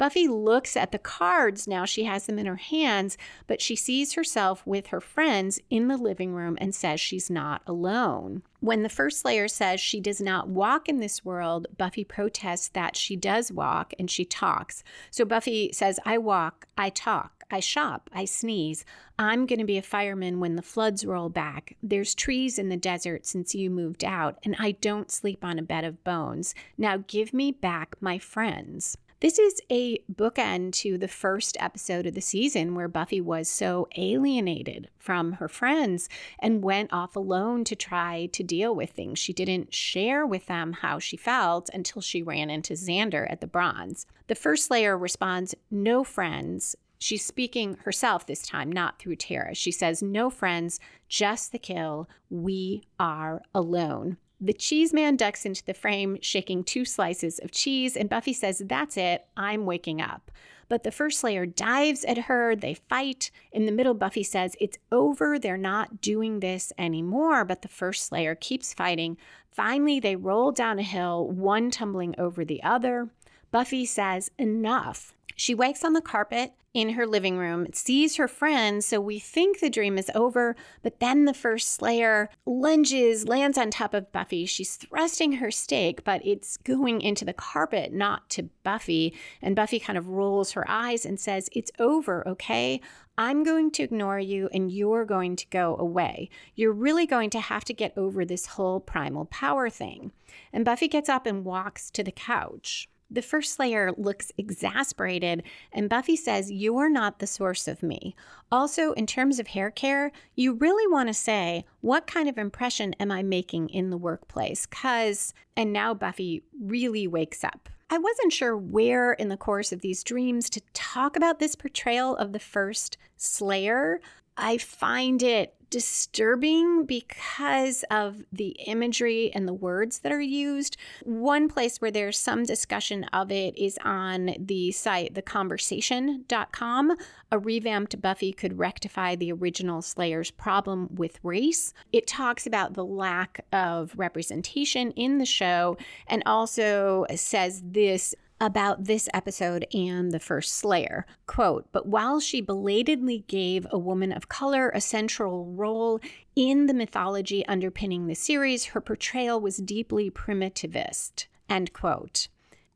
Buffy looks at the cards now. She has them in her hands, but she sees herself with her friends in the living room and says she's not alone. When the first Slayer says she does not walk in this world, Buffy protests that she does walk and she talks. So Buffy says, I walk, I talk, I shop, I sneeze. I'm going to be a fireman when the floods roll back. There's trees in the desert since you moved out, and I don't sleep on a bed of bones. Now give me back my friends. This is a bookend to the first episode of the season where Buffy was so alienated from her friends and went off alone to try to deal with things. She didn't share with them how she felt until she ran into Xander at the Bronze. The first Slayer responds, No friends. She's speaking herself this time, not through Tara. She says, No friends, just the kill. We are alone. The cheese man ducks into the frame, shaking two slices of cheese, and Buffy says, That's it, I'm waking up. But the first Slayer dives at her, they fight. In the middle, Buffy says, It's over, they're not doing this anymore. But the first Slayer keeps fighting. Finally, they roll down a hill, one tumbling over the other. Buffy says, Enough. She wakes on the carpet in her living room, sees her friend, so we think the dream is over, but then the first Slayer lunges, lands on top of Buffy. She's thrusting her stake, but it's going into the carpet, not to Buffy. And Buffy kind of rolls her eyes and says, It's over, okay? I'm going to ignore you and you're going to go away. You're really going to have to get over this whole primal power thing. And Buffy gets up and walks to the couch. The first Slayer looks exasperated, and Buffy says, You're not the source of me. Also, in terms of hair care, you really want to say, What kind of impression am I making in the workplace? Because, and now Buffy really wakes up. I wasn't sure where in the course of these dreams to talk about this portrayal of the first Slayer. I find it disturbing because of the imagery and the words that are used. One place where there's some discussion of it is on the site theconversation.com. A revamped Buffy could rectify the original Slayer's problem with race. It talks about the lack of representation in the show and also says this about this episode and the first Slayer. Quote, but while she belatedly gave a woman of color a central role in the mythology underpinning the series, her portrayal was deeply primitivist. End quote.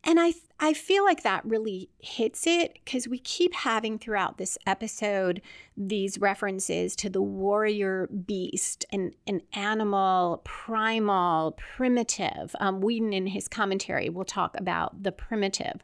And I I feel like that really hits it because we keep having throughout this episode these references to the warrior beast, an, an animal, primal, primitive. Um, Whedon, in his commentary, will talk about the primitive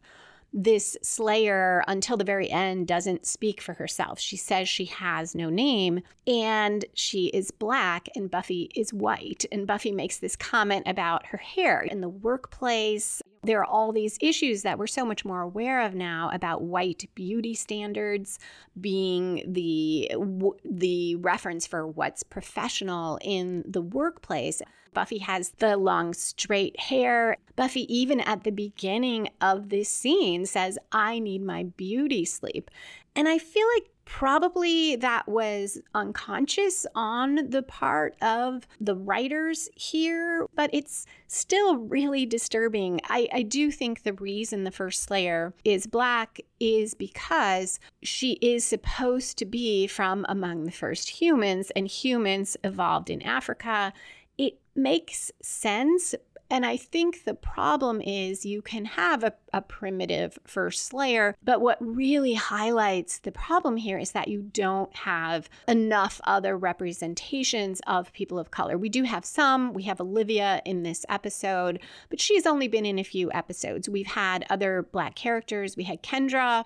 this Slayer, until the very end, doesn't speak for herself. She says she has no name and she is black and Buffy is white. And Buffy makes this comment about her hair in the workplace. There are all these issues that we're so much more aware of now about white beauty standards being the the reference for what's professional in the workplace. Buffy has the long straight hair. Buffy even at the beginning of this scene says, "I need my beauty sleep." And I feel like probably that was unconscious on the part of the writers here, but it's still really disturbing. I, I do think the reason the first Slayer is black is because she is supposed to be from among the first humans, and humans evolved in Africa. Makes sense, and I think the problem is you can have a, a, primitive first Slayer, but what really highlights the problem here is that you don't have enough other representations of people of color. We do have some. We have Olivia in this episode, but she's only been in a few episodes. We've had other black characters. We had Kendra.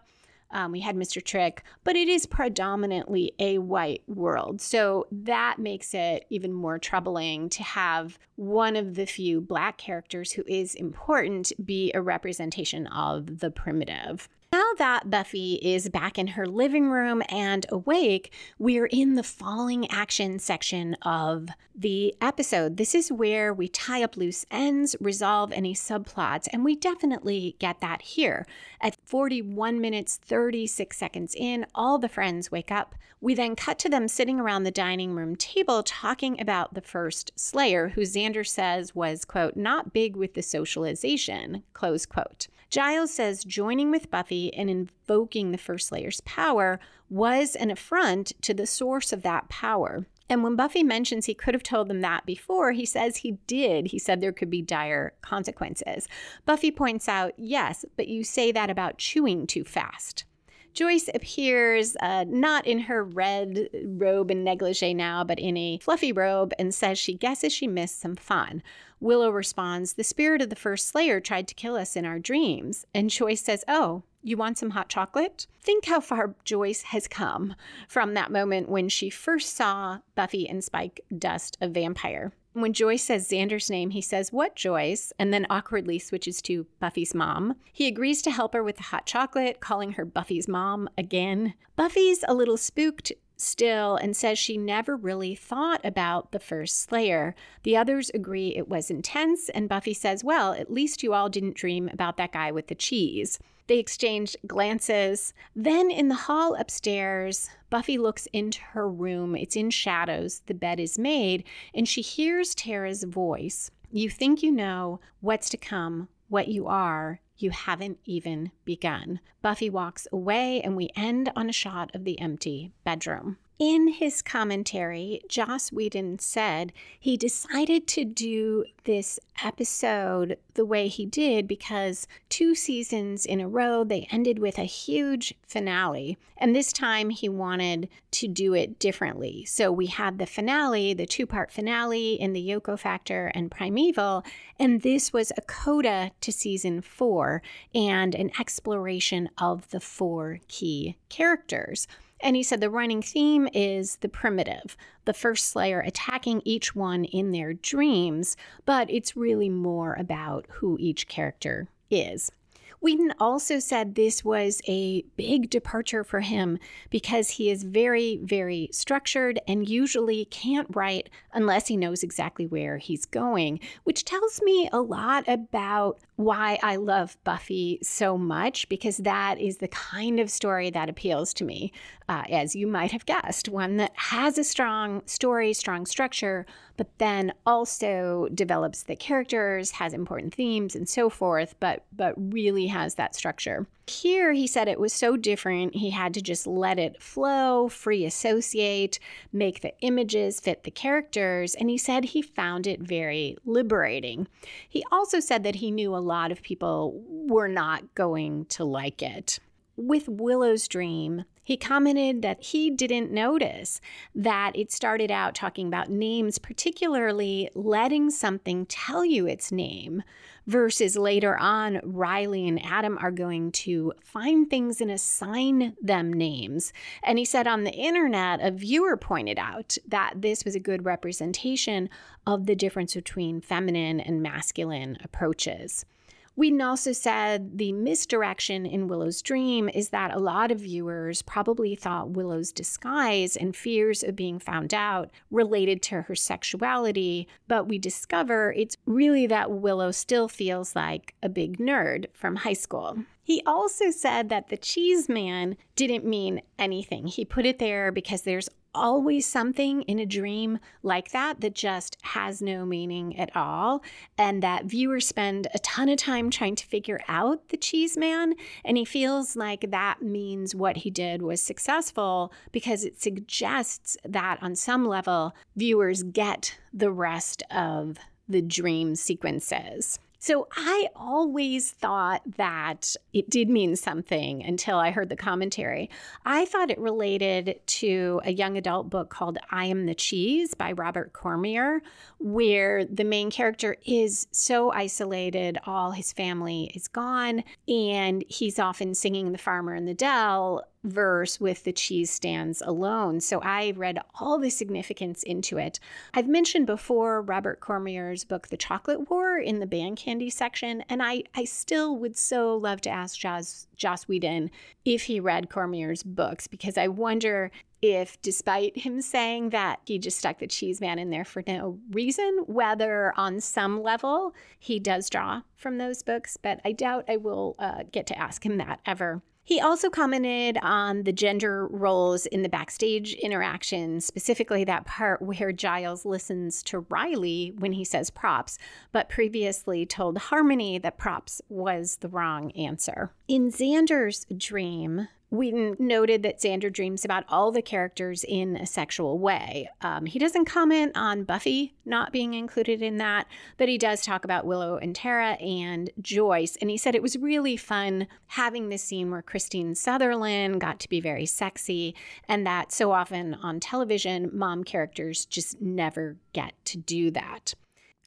Um, we had Mr. Trick, but it is predominantly a white world. So that makes it even more troubling to have one of the few black characters who is important be a representation of the primitive. Now that Buffy is back in her living room and awake, we're in the falling action section of the episode. This is where we tie up loose ends, resolve any subplots, and we definitely get that here. At 41 minutes 36 seconds in, all the friends wake up. We then cut to them sitting around the dining room table talking about the first Slayer, who Xander says was, quote, not big with the socialization, close quote. Giles says joining with Buffy and invoking the First Slayer's power was an affront to the source of that power. And when Buffy mentions he could have told them that before, he says he did. He said there could be dire consequences. Buffy points out, yes, but you say that about chewing too fast. Joyce appears uh, not in her red robe and negligee now, but in a fluffy robe and says she guesses she missed some fun. Willow responds, The spirit of the first Slayer tried to kill us in our dreams. And Joyce says, Oh, you want some hot chocolate? Think how far Joyce has come from that moment when she first saw Buffy and Spike dust a vampire. When Joyce says Xander's name, he says, What Joyce? and then awkwardly switches to Buffy's mom. He agrees to help her with the hot chocolate, calling her Buffy's mom again. Buffy's a little spooked still and says she never really thought about the first Slayer. The others agree it was intense, and Buffy says, Well, at least you all didn't dream about that guy with the cheese. They exchange glances. Then in the hall upstairs, Buffy looks into her room. It's in shadows. The bed is made, and she hears Tara's voice. You think you know what's to come, what you are. You haven't even begun. Buffy walks away, and we end on a shot of the empty bedroom. In his commentary, Joss Whedon said he decided to do this episode the way he did because two seasons in a row they ended with a huge finale. And this time he wanted to do it differently. So we had the finale, the two part finale in the Yoko Factor and Primeval, and this was a coda to season four. and an exploration of the four key characters. And he said the running theme is the primitive, the first slayer attacking each one in their dreams, but it's really more about who each character is. Whedon also said this was a big departure for him because he is very, very structured and usually can't write unless he knows exactly where he's going, which tells me a lot about why I love Buffy so much because that is the kind of story that appeals to me, uh, as you might have guessed. One that has a strong story, strong structure, but then also develops the characters, has important themes, and so forth, but, but really has that structure. Here, he said it was so different, he had to just let it flow, free associate, make the images fit the characters, and he said he found it very liberating. He also said that he knew a lot of people were not going to like it. With Willow's Dream, he commented that he didn't notice that it started out talking about names, particularly letting something tell you its name, versus later on, Riley and Adam are going to find things and assign them names. And he said on the internet, a viewer pointed out that this was a good representation of the difference between feminine and masculine approaches. Whedon also said the misdirection in Willow's dream is that a lot of viewers probably thought Willow's disguise and fears of being found out related to her sexuality, but we discover it's really that Willow still feels like a big nerd from high school. He also said that the cheese man didn't mean anything. He put it there because there's always something in a dream like that that just has no meaning at all. And that viewers spend a ton of time trying to figure out the cheese man. And he feels like that means what he did was successful because it suggests that on some level, viewers get the rest of the dream sequences. So I always thought that it did mean something until I heard the commentary. I thought it related to a young adult book called I Am the Cheese by Robert Cormier, where the main character is so isolated, all his family is gone, and he's often singing The Farmer in the Dell verse with the cheese stands alone. So I read all the significance into it. I've mentioned before Robert Cormier's book, The Chocolate War, in the band candy section, and I, I still would so love to ask Joss, Joss Whedon if he read Cormier's books because I wonder if, despite him saying that he just stuck the cheese man in there for no reason, whether on some level he does draw from those books, but I doubt I will uh, get to ask him that ever. He also commented on the gender roles in the backstage interaction, specifically that part where Giles listens to Riley when he says props, but previously told Harmony that props was the wrong answer. In Xander's dream, Whedon noted that Xander dreams about all the characters in a sexual way. Um, he doesn't comment on Buffy not being included in that, but he does talk about Willow and Tara and Joyce. And he said it was really fun having this scene where Kristine Sutherland got to be very sexy, and that so often on television, mom characters just never get to do that.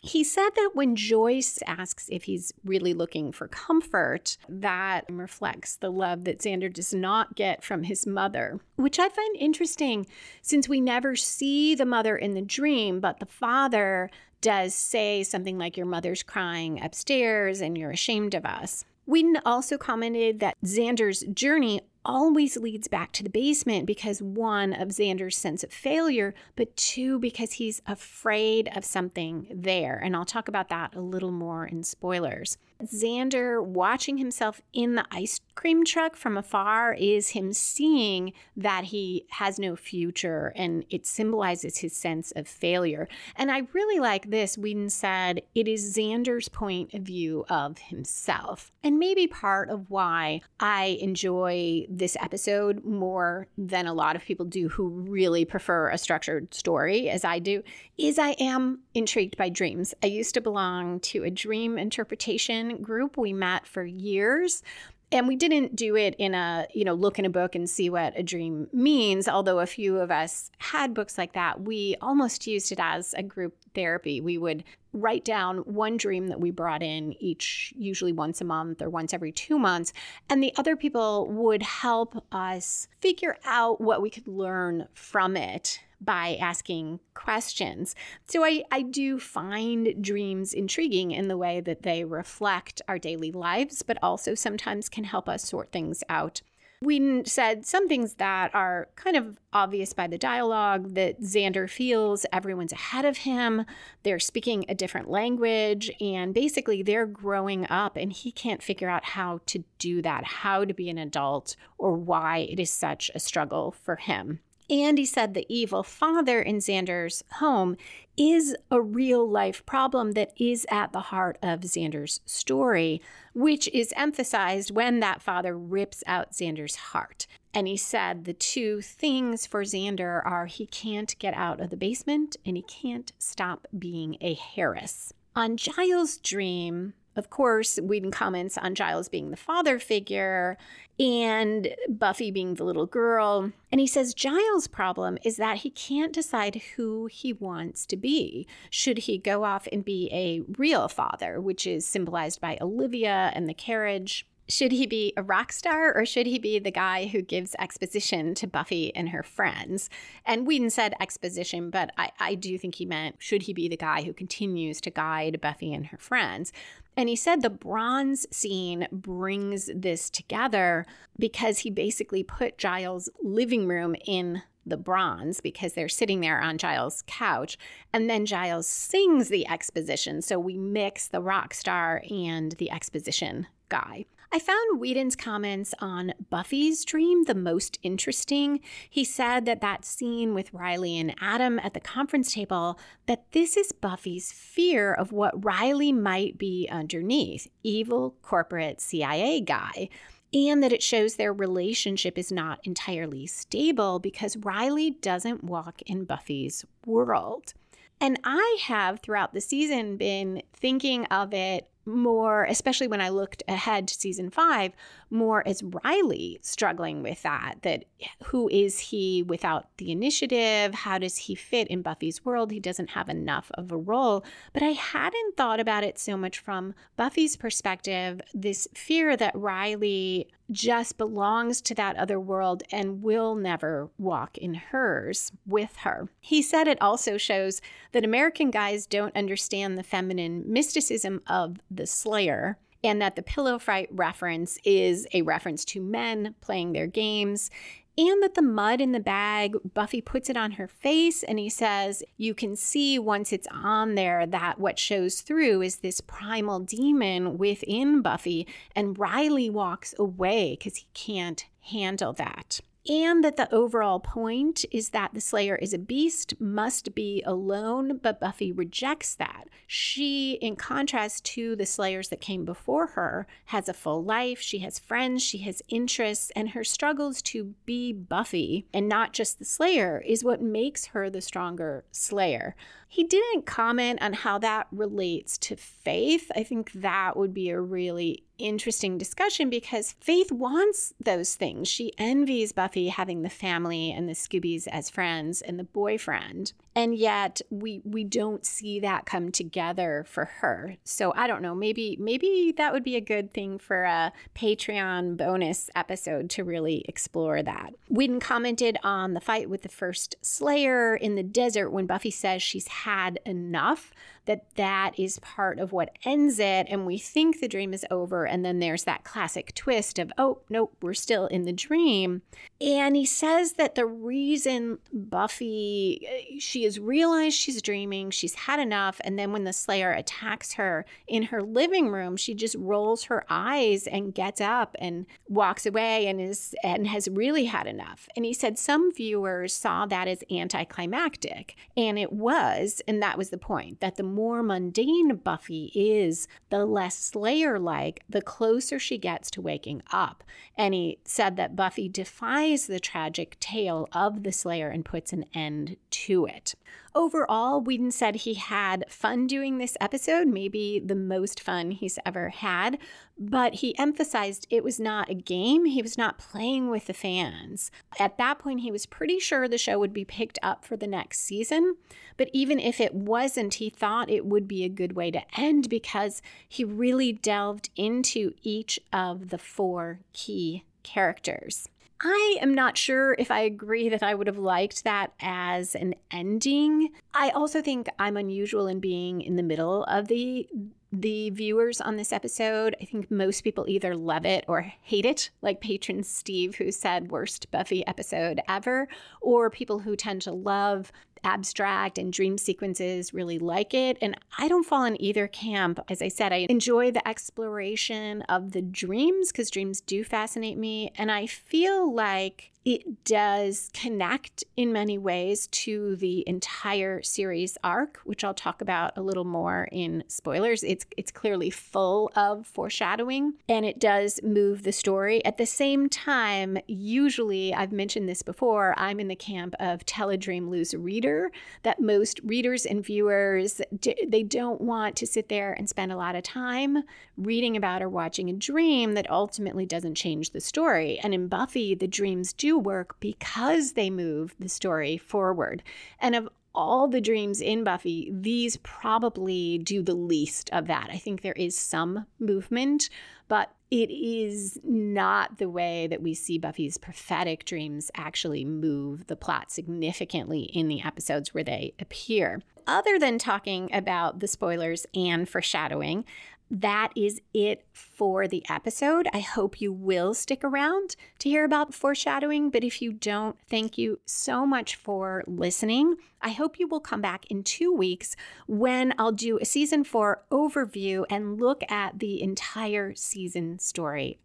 He said that when Joyce asks if he's really looking for comfort, that reflects the love that Xander does not get from his mother, which I find interesting since we never see the mother in the dream, but the father does say something like, Your mother's crying upstairs and you're ashamed of us. Whedon also commented that Xander's journey always leads back to the basement because one of Xander's sense of failure, but two, because he's afraid of something there. And I'll talk about that a little more in spoilers. Xander watching himself in the ice cream truck from afar is him seeing that he has no future and it symbolizes his sense of failure. And I really like this. Whedon said it is Xander's point of view of himself. And maybe part of why I enjoy this episode more than a lot of people do who really prefer a structured story, as I do, is I am intrigued by dreams. I used to belong to a dream interpretation group. We met for years and we didn't do it in a you know look in a book and see what a dream means although a few of us had books like that we almost used it as a group therapy. We would write down one dream that we brought in each, usually once a month or once every two months. And the other people would help us figure out what we could learn from it by asking questions. So I, I do find dreams intriguing in the way that they reflect our daily lives, but also sometimes can help us sort things out. We said some things that are kind of obvious by the dialogue that Xander feels everyone's ahead of him. They're speaking a different language, and basically they're growing up, and he can't figure out how to do that, how to be an adult, or why it is such a struggle for him. And he said the evil father in Xander's home is a real life problem that is at the heart of Xander's story, which is emphasized when that father rips out Xander's heart. And he said the two things for Xander are he can't get out of the basement and he can't stop being a Harris. On Giles' dream, of course, Whedon comments on Giles being the father figure and Buffy being the little girl. And he says Giles' problem is that he can't decide who he wants to be. Should he go off and be a real father, which is symbolized by Olivia and the carriage? should he be a rock star or should he be the guy who gives exposition to Buffy and her friends? And Whedon said exposition, but I, I do think he meant should he be the guy who continues to guide Buffy and her friends? And he said the bronze scene brings this together because he basically put Giles' living room in the bronze because they're sitting there on Giles' couch. And then Giles sings the exposition. So we mix the rock star and the exposition guy. I found Whedon's comments on Buffy's dream the most interesting. He said that that scene with Riley and Adam at the conference table, that this is Buffy's fear of what Riley might be underneath, evil corporate CIA guy and that it shows their relationship is not entirely stable because Riley doesn't walk in Buffy's world. And I have throughout the season been thinking of it more, especially when I looked ahead to season five, more as Riley struggling with that. That who is he without the initiative? How does he fit in Buffy's world? He doesn't have enough of a role. But I hadn't thought about it so much from Buffy's perspective this fear that Riley just belongs to that other world and will never walk in hers with her. He said it also shows that American guys don't understand the feminine mysticism of the Slayer and that the pillow fight reference is a reference to men playing their games and that the mud in the bag, Buffy puts it on her face, and he says, You can see once it's on there that what shows through is this primal demon within Buffy. And Riley walks away because he can't handle that and that the overall point is that the Slayer is a beast, must be alone, but Buffy rejects that. She, in contrast to the Slayers that came before her, has a full life, she has friends, she has interests, and her struggles to be Buffy and not just the Slayer is what makes her the stronger Slayer. He didn't comment on how that relates to faith. I think that would be a really interesting discussion because Faith wants those things. She envies Buffy having the family and the Scoobies as friends and the boyfriend. And yet we we don't see that come together for her. So I don't know, maybe maybe that would be a good thing for a Patreon bonus episode to really explore that. Whedon commented on the fight with the first Slayer in the desert when Buffy says she's had enough that that is part of what ends it and we think the dream is over and then there's that classic twist of oh nope we're still in the dream and he says that the reason buffy uh, she has realized she's dreaming she's had enough and then when the slayer attacks her in her living room she just rolls her eyes and gets up and walks away and is and has really had enough and he said some viewers saw that as anticlimactic and it was and that was the point that the more mundane Buffy is, the less Slayer like, the closer she gets to waking up. And he said that Buffy defies the tragic tale of the Slayer and puts an end to it. Overall, Whedon said he had fun doing this episode, maybe the most fun he's ever had. but he emphasized it was not a game. He was not playing with the fans. At that point, he was pretty sure the show would be picked up for the next season. But even if it wasn't, he thought it would be a good way to end because he really delved into each of the four key characters. I am not sure if I agree that I would have liked that as an ending. I also think I'm unusual in being in the middle of the the viewers on this episode. I think most people either love it or hate it, like patron Steve, who said worst Buffy episode ever, or people who tend to love abstract and dream sequences really like it. And I don't fall in either camp. As I said, I enjoy the exploration of the dreams because dreams do fascinate me. And I feel like it does connect in many ways to the entire series arc, which I'll talk about a little more in spoilers. It's it's clearly full of foreshadowing and it does move the story. At the same time, usually I've mentioned this before, I'm in the camp of tell a dream lose a reader that most readers and viewers they don't want to sit there and spend a lot of time reading about or watching a dream that ultimately doesn't change the story. And in Buffy, the dreams do work because they move the story forward. And of all the dreams in Buffy, these probably do the least of that. I think there is some movement, but it is not the way that we see Buffy's prophetic dreams actually move the plot significantly in the episodes where they appear. Other than talking about the spoilers and foreshadowing, that is it for the episode. I hope you will stick around to hear about foreshadowing. But if you don't, thank you so much for listening. I hope you will come back in two weeks when I'll do a season four overview and look at the entire season story.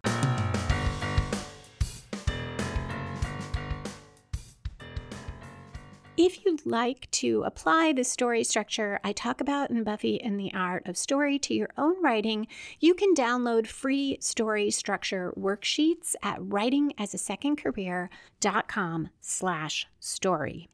If you'd like to apply the story structure I talk about in Buffy and the Art of Story to your own writing, you can download free story structure worksheets at writingasasecondcareer.com slash story.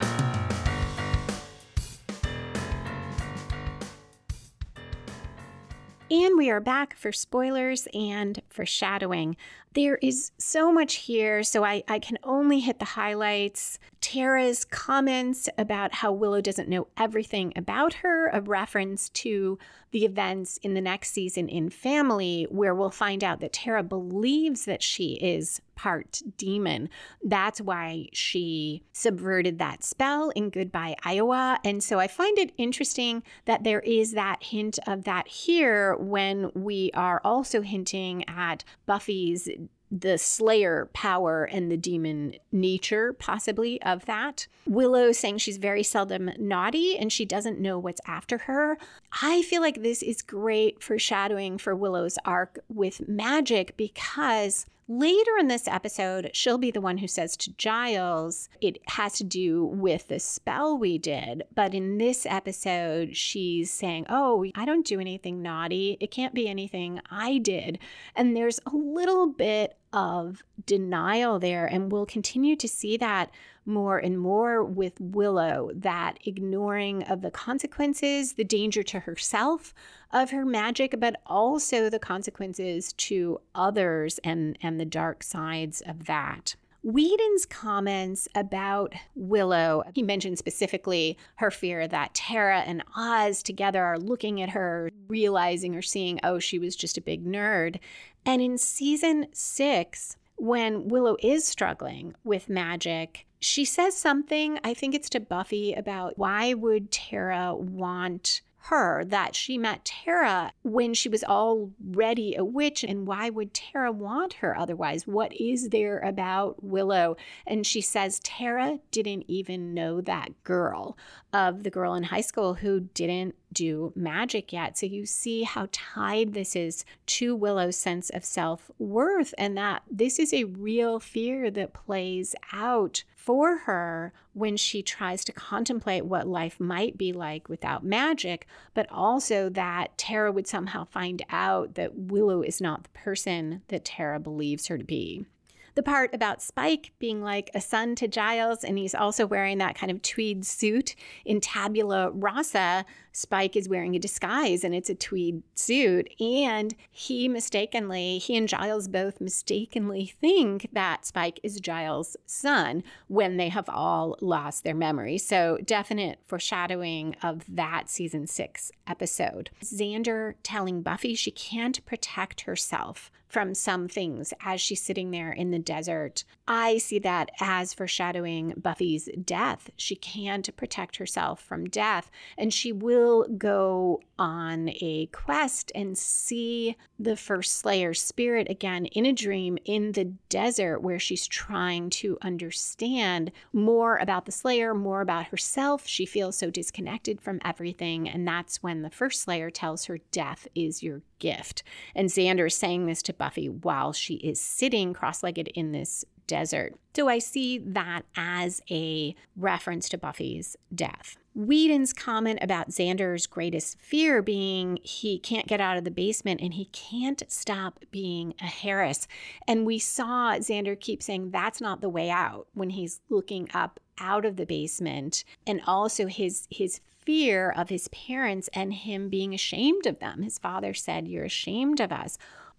And we are back for spoilers and foreshadowing. There is so much here, so I, I can only hit the highlights. Tara's comments about how Willow doesn't know everything about her, a reference to the events in the next season in Family, where we'll find out that Tara believes that she is part demon. That's why she subverted that spell in Goodbye Iowa. And so I find it interesting that there is that hint of that here when we are also hinting at Buffy's the slayer power and the demon nature, possibly, of that. Willow saying she's very seldom naughty and she doesn't know what's after her. I feel like this is great foreshadowing for Willow's arc with magic because Later in this episode, she'll be the one who says to Giles, it has to do with the spell we did. But in this episode, she's saying, Oh, I don't do anything naughty. It can't be anything I did. And there's a little bit of denial there. And we'll continue to see that more and more with Willow that ignoring of the consequences, the danger to herself of her magic, but also the consequences to others and, and the dark sides of that. Whedon's comments about Willow, he mentioned specifically her fear that Tara and Oz together are looking at her, realizing or seeing, oh, she was just a big nerd. And in season six, when Willow is struggling with magic, she says something, I think it's to Buffy, about why would Tara want her that she met Tara when she was already a witch. And why would Tara want her otherwise? What is there about Willow? And she says Tara didn't even know that girl of the girl in high school who didn't do magic yet. So you see how tied this is to Willow's sense of self worth, and that this is a real fear that plays out for her when she tries to contemplate what life might be like without magic, but also that Tara would somehow find out that Willow is not the person that Tara believes her to be. The part about Spike being like a son to Giles, and he's also wearing that kind of tweed suit in tabula rasa. Spike is wearing a disguise and it's a tweed suit. And he mistakenly, he and Giles both mistakenly think that Spike is Giles' son when they have all lost their memory. So, definite foreshadowing of that season six episode. Xander telling Buffy she can't protect herself from some things as she's sitting there in the desert. I see that as foreshadowing Buffy's death. She can't protect herself from death, and she will go on a quest and see the first Slayer's spirit again in a dream in the desert where she's trying to understand more about the Slayer, more about herself. She feels so disconnected from everything, and that's when the first Slayer tells her death is your gift. And Xander is saying this to Buffy while she is sitting cross legged in this desert. So I see that as a reference to Buffy's death. Whedon's comment about Xander's greatest fear being he can't get out of the basement and he can't stop being a Harris. And we saw Xander keep saying that's not the way out when he's looking up out of the basement and also his his fear of his parents and him being ashamed of them. His father said, You're ashamed of us.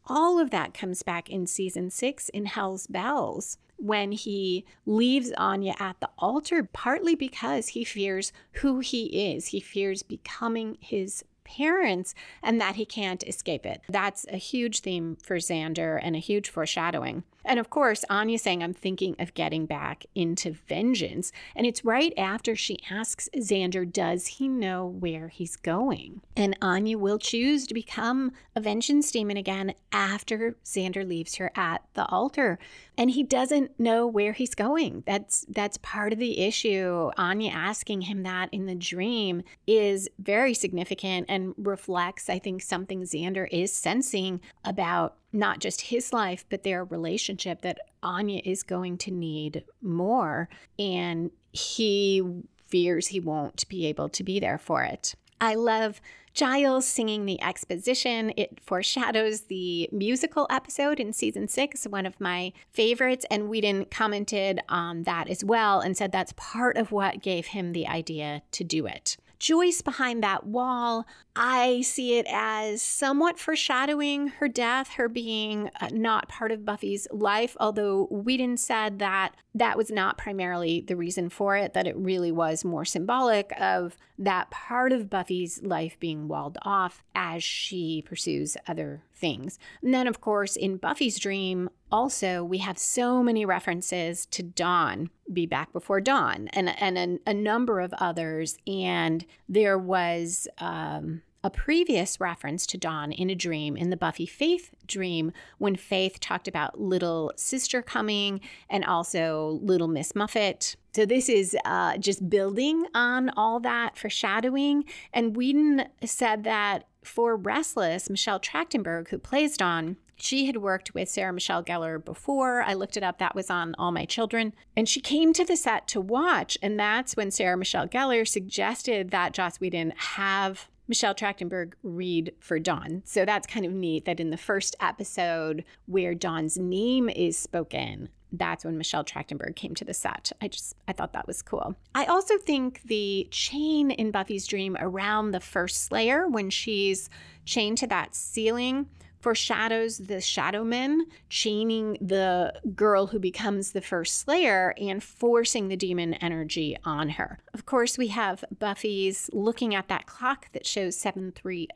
All of that comes back in season six in Hell's Bells when he leaves Anya at the altar, partly because he fears who he is. He fears becoming his parents and that he can't escape it. That's a huge theme for Xander and a huge foreshadowing. And of course, Anya saying, I'm thinking of getting back into vengeance. And it's right after she asks Xander, Does he know where he's going? And Anya will choose to become a vengeance demon again after Xander leaves her at the altar. And he doesn't know where he's going. That's that's part of the issue. Anya asking him that in the dream is very significant and reflects, I think, something Xander is sensing about not just his life, but their relationship that Anya is going to need more. And he fears he won't be able to be there for it. I love Giles singing the exposition. It foreshadows the musical episode in season six, one of my favorites. And Whedon commented on that as well and said that's part of what gave him the idea to do it. Joyce behind that wall, I see it as somewhat foreshadowing her death, her being uh, not part of Buffy's life, although Whedon said that that was not primarily the reason for it, that it really was more symbolic of that part of Buffy's life being walled off as she pursues other things. And then, of course, in Buffy's dream, also, we have so many references to Dawn, Be Back Before Dawn, and, and a, a number of others. And there was um, a previous reference to Dawn in a dream in the Buffy Faith dream when Faith talked about little sister coming and also little Miss Muffet. So this is uh, just building on all that foreshadowing. And Whedon said that for Restless, Michelle Trachtenberg, who plays Dawn, she had worked with Sarah Michelle Gellar before. I looked it up. That was on All My Children. And she came to the set to watch. And that's when Sarah Michelle Gellar suggested that Joss Whedon have Michelle Trachtenberg read for Dawn. So that's kind of neat that in the first episode where Dawn's name is spoken, that's when Michelle Trachtenberg came to the set. I just I thought that was cool. I also think the chain in Buffy's dream around the first Slayer when she's chained to that ceiling foreshadows the Shadow Men chaining the girl who becomes the first Slayer and forcing the demon energy on her. Of course, we have Buffy's looking at that clock that shows 730,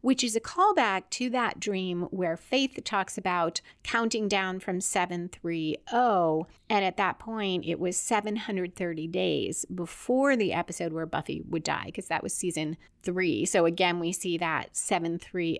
which is a callback to that dream where Faith talks about counting down from 730. And at that point, it was 730 days before the episode where Buffy would die, because that was season three. So again, we see that 730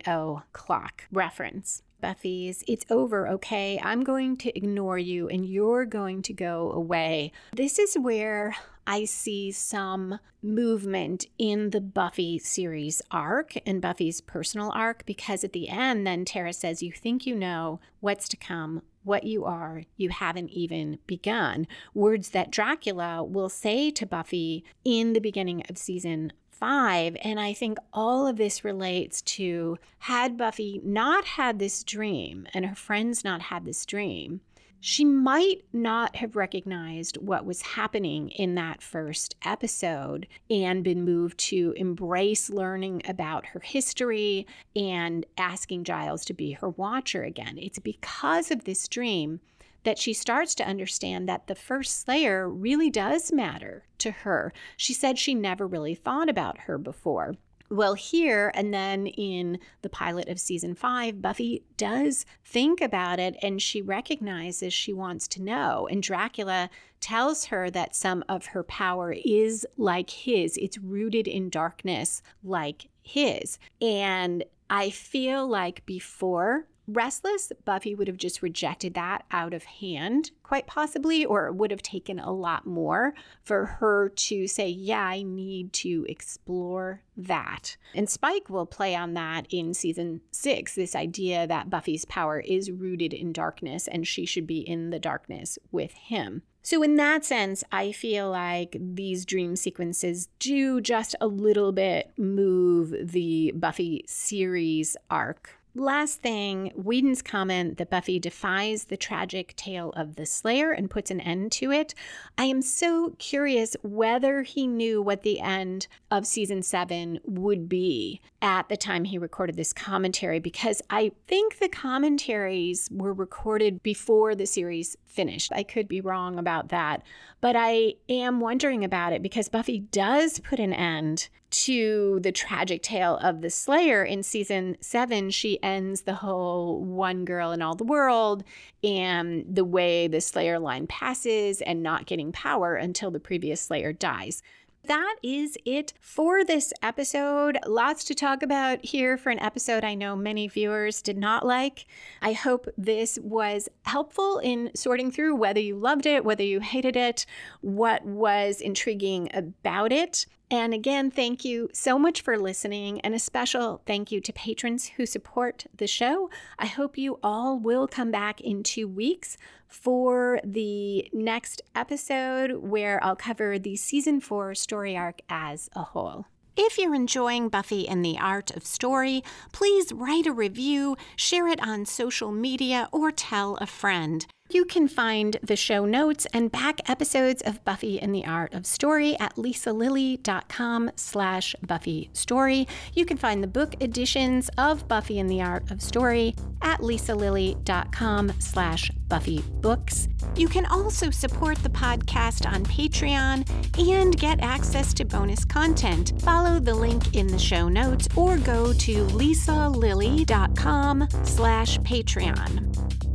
clock reference. Buffy's, it's over, okay? I'm going to ignore you and you're going to go away. This is where I see some movement in the Buffy series arc and Buffy's personal arc because at the end, then Tara says, You think you know what's to come, what you are, you haven't even begun. Words that Dracula will say to Buffy in the beginning of season five. And I think all of this relates to had Buffy not had this dream and her friends not had this dream, she might not have recognized what was happening in that first episode and been moved to embrace learning about her history and asking Giles to be her watcher again. It's because of this dream that she starts to understand that the first Slayer really does matter to her. She said she never really thought about her before. Well, here and then in the pilot of season five, Buffy does think about it and she recognizes she wants to know. And Dracula tells her that some of her power is like his, it's rooted in darkness like his. And I feel like before Restless, Buffy would have just rejected that out of hand, quite possibly, or it would have taken a lot more for her to say, Yeah, I need to explore that. And Spike will play on that in season six this idea that Buffy's power is rooted in darkness and she should be in the darkness with him. So, in that sense, I feel like these dream sequences do just a little bit move the Buffy series arc Last thing, Whedon's comment that Buffy defies the tragic tale of the Slayer and puts an end to it. I am so curious whether he knew what the end of season seven would be at the time he recorded this commentary, because I think the commentaries were recorded before the series finished. I could be wrong about that, but I am wondering about it because Buffy does put an end to the tragic tale of the Slayer in season seven, she ends the whole one girl in all the world and the way the Slayer line passes and not getting power until the previous Slayer dies. That is it for this episode. Lots to talk about here for an episode I know many viewers did not like. I hope this was helpful in sorting through whether you loved it, whether you hated it, what was intriguing about it. And again, thank you so much for listening, and a special thank you to patrons who support the show. I hope you all will come back in two weeks for the next episode where I'll cover the season four story arc as a whole. If you're enjoying Buffy and the Art of Story, please write a review, share it on social media, or tell a friend. You can find the show notes and back episodes of Buffy and the Art of Story at lisalilly.com slash Buffy Story. You can find the book editions of Buffy and the Art of Story at lisalilly.com slash Buffy Books. You can also support the podcast on Patreon and get access to bonus content. Follow the link in the show notes or go to lisalilly.com slash Patreon.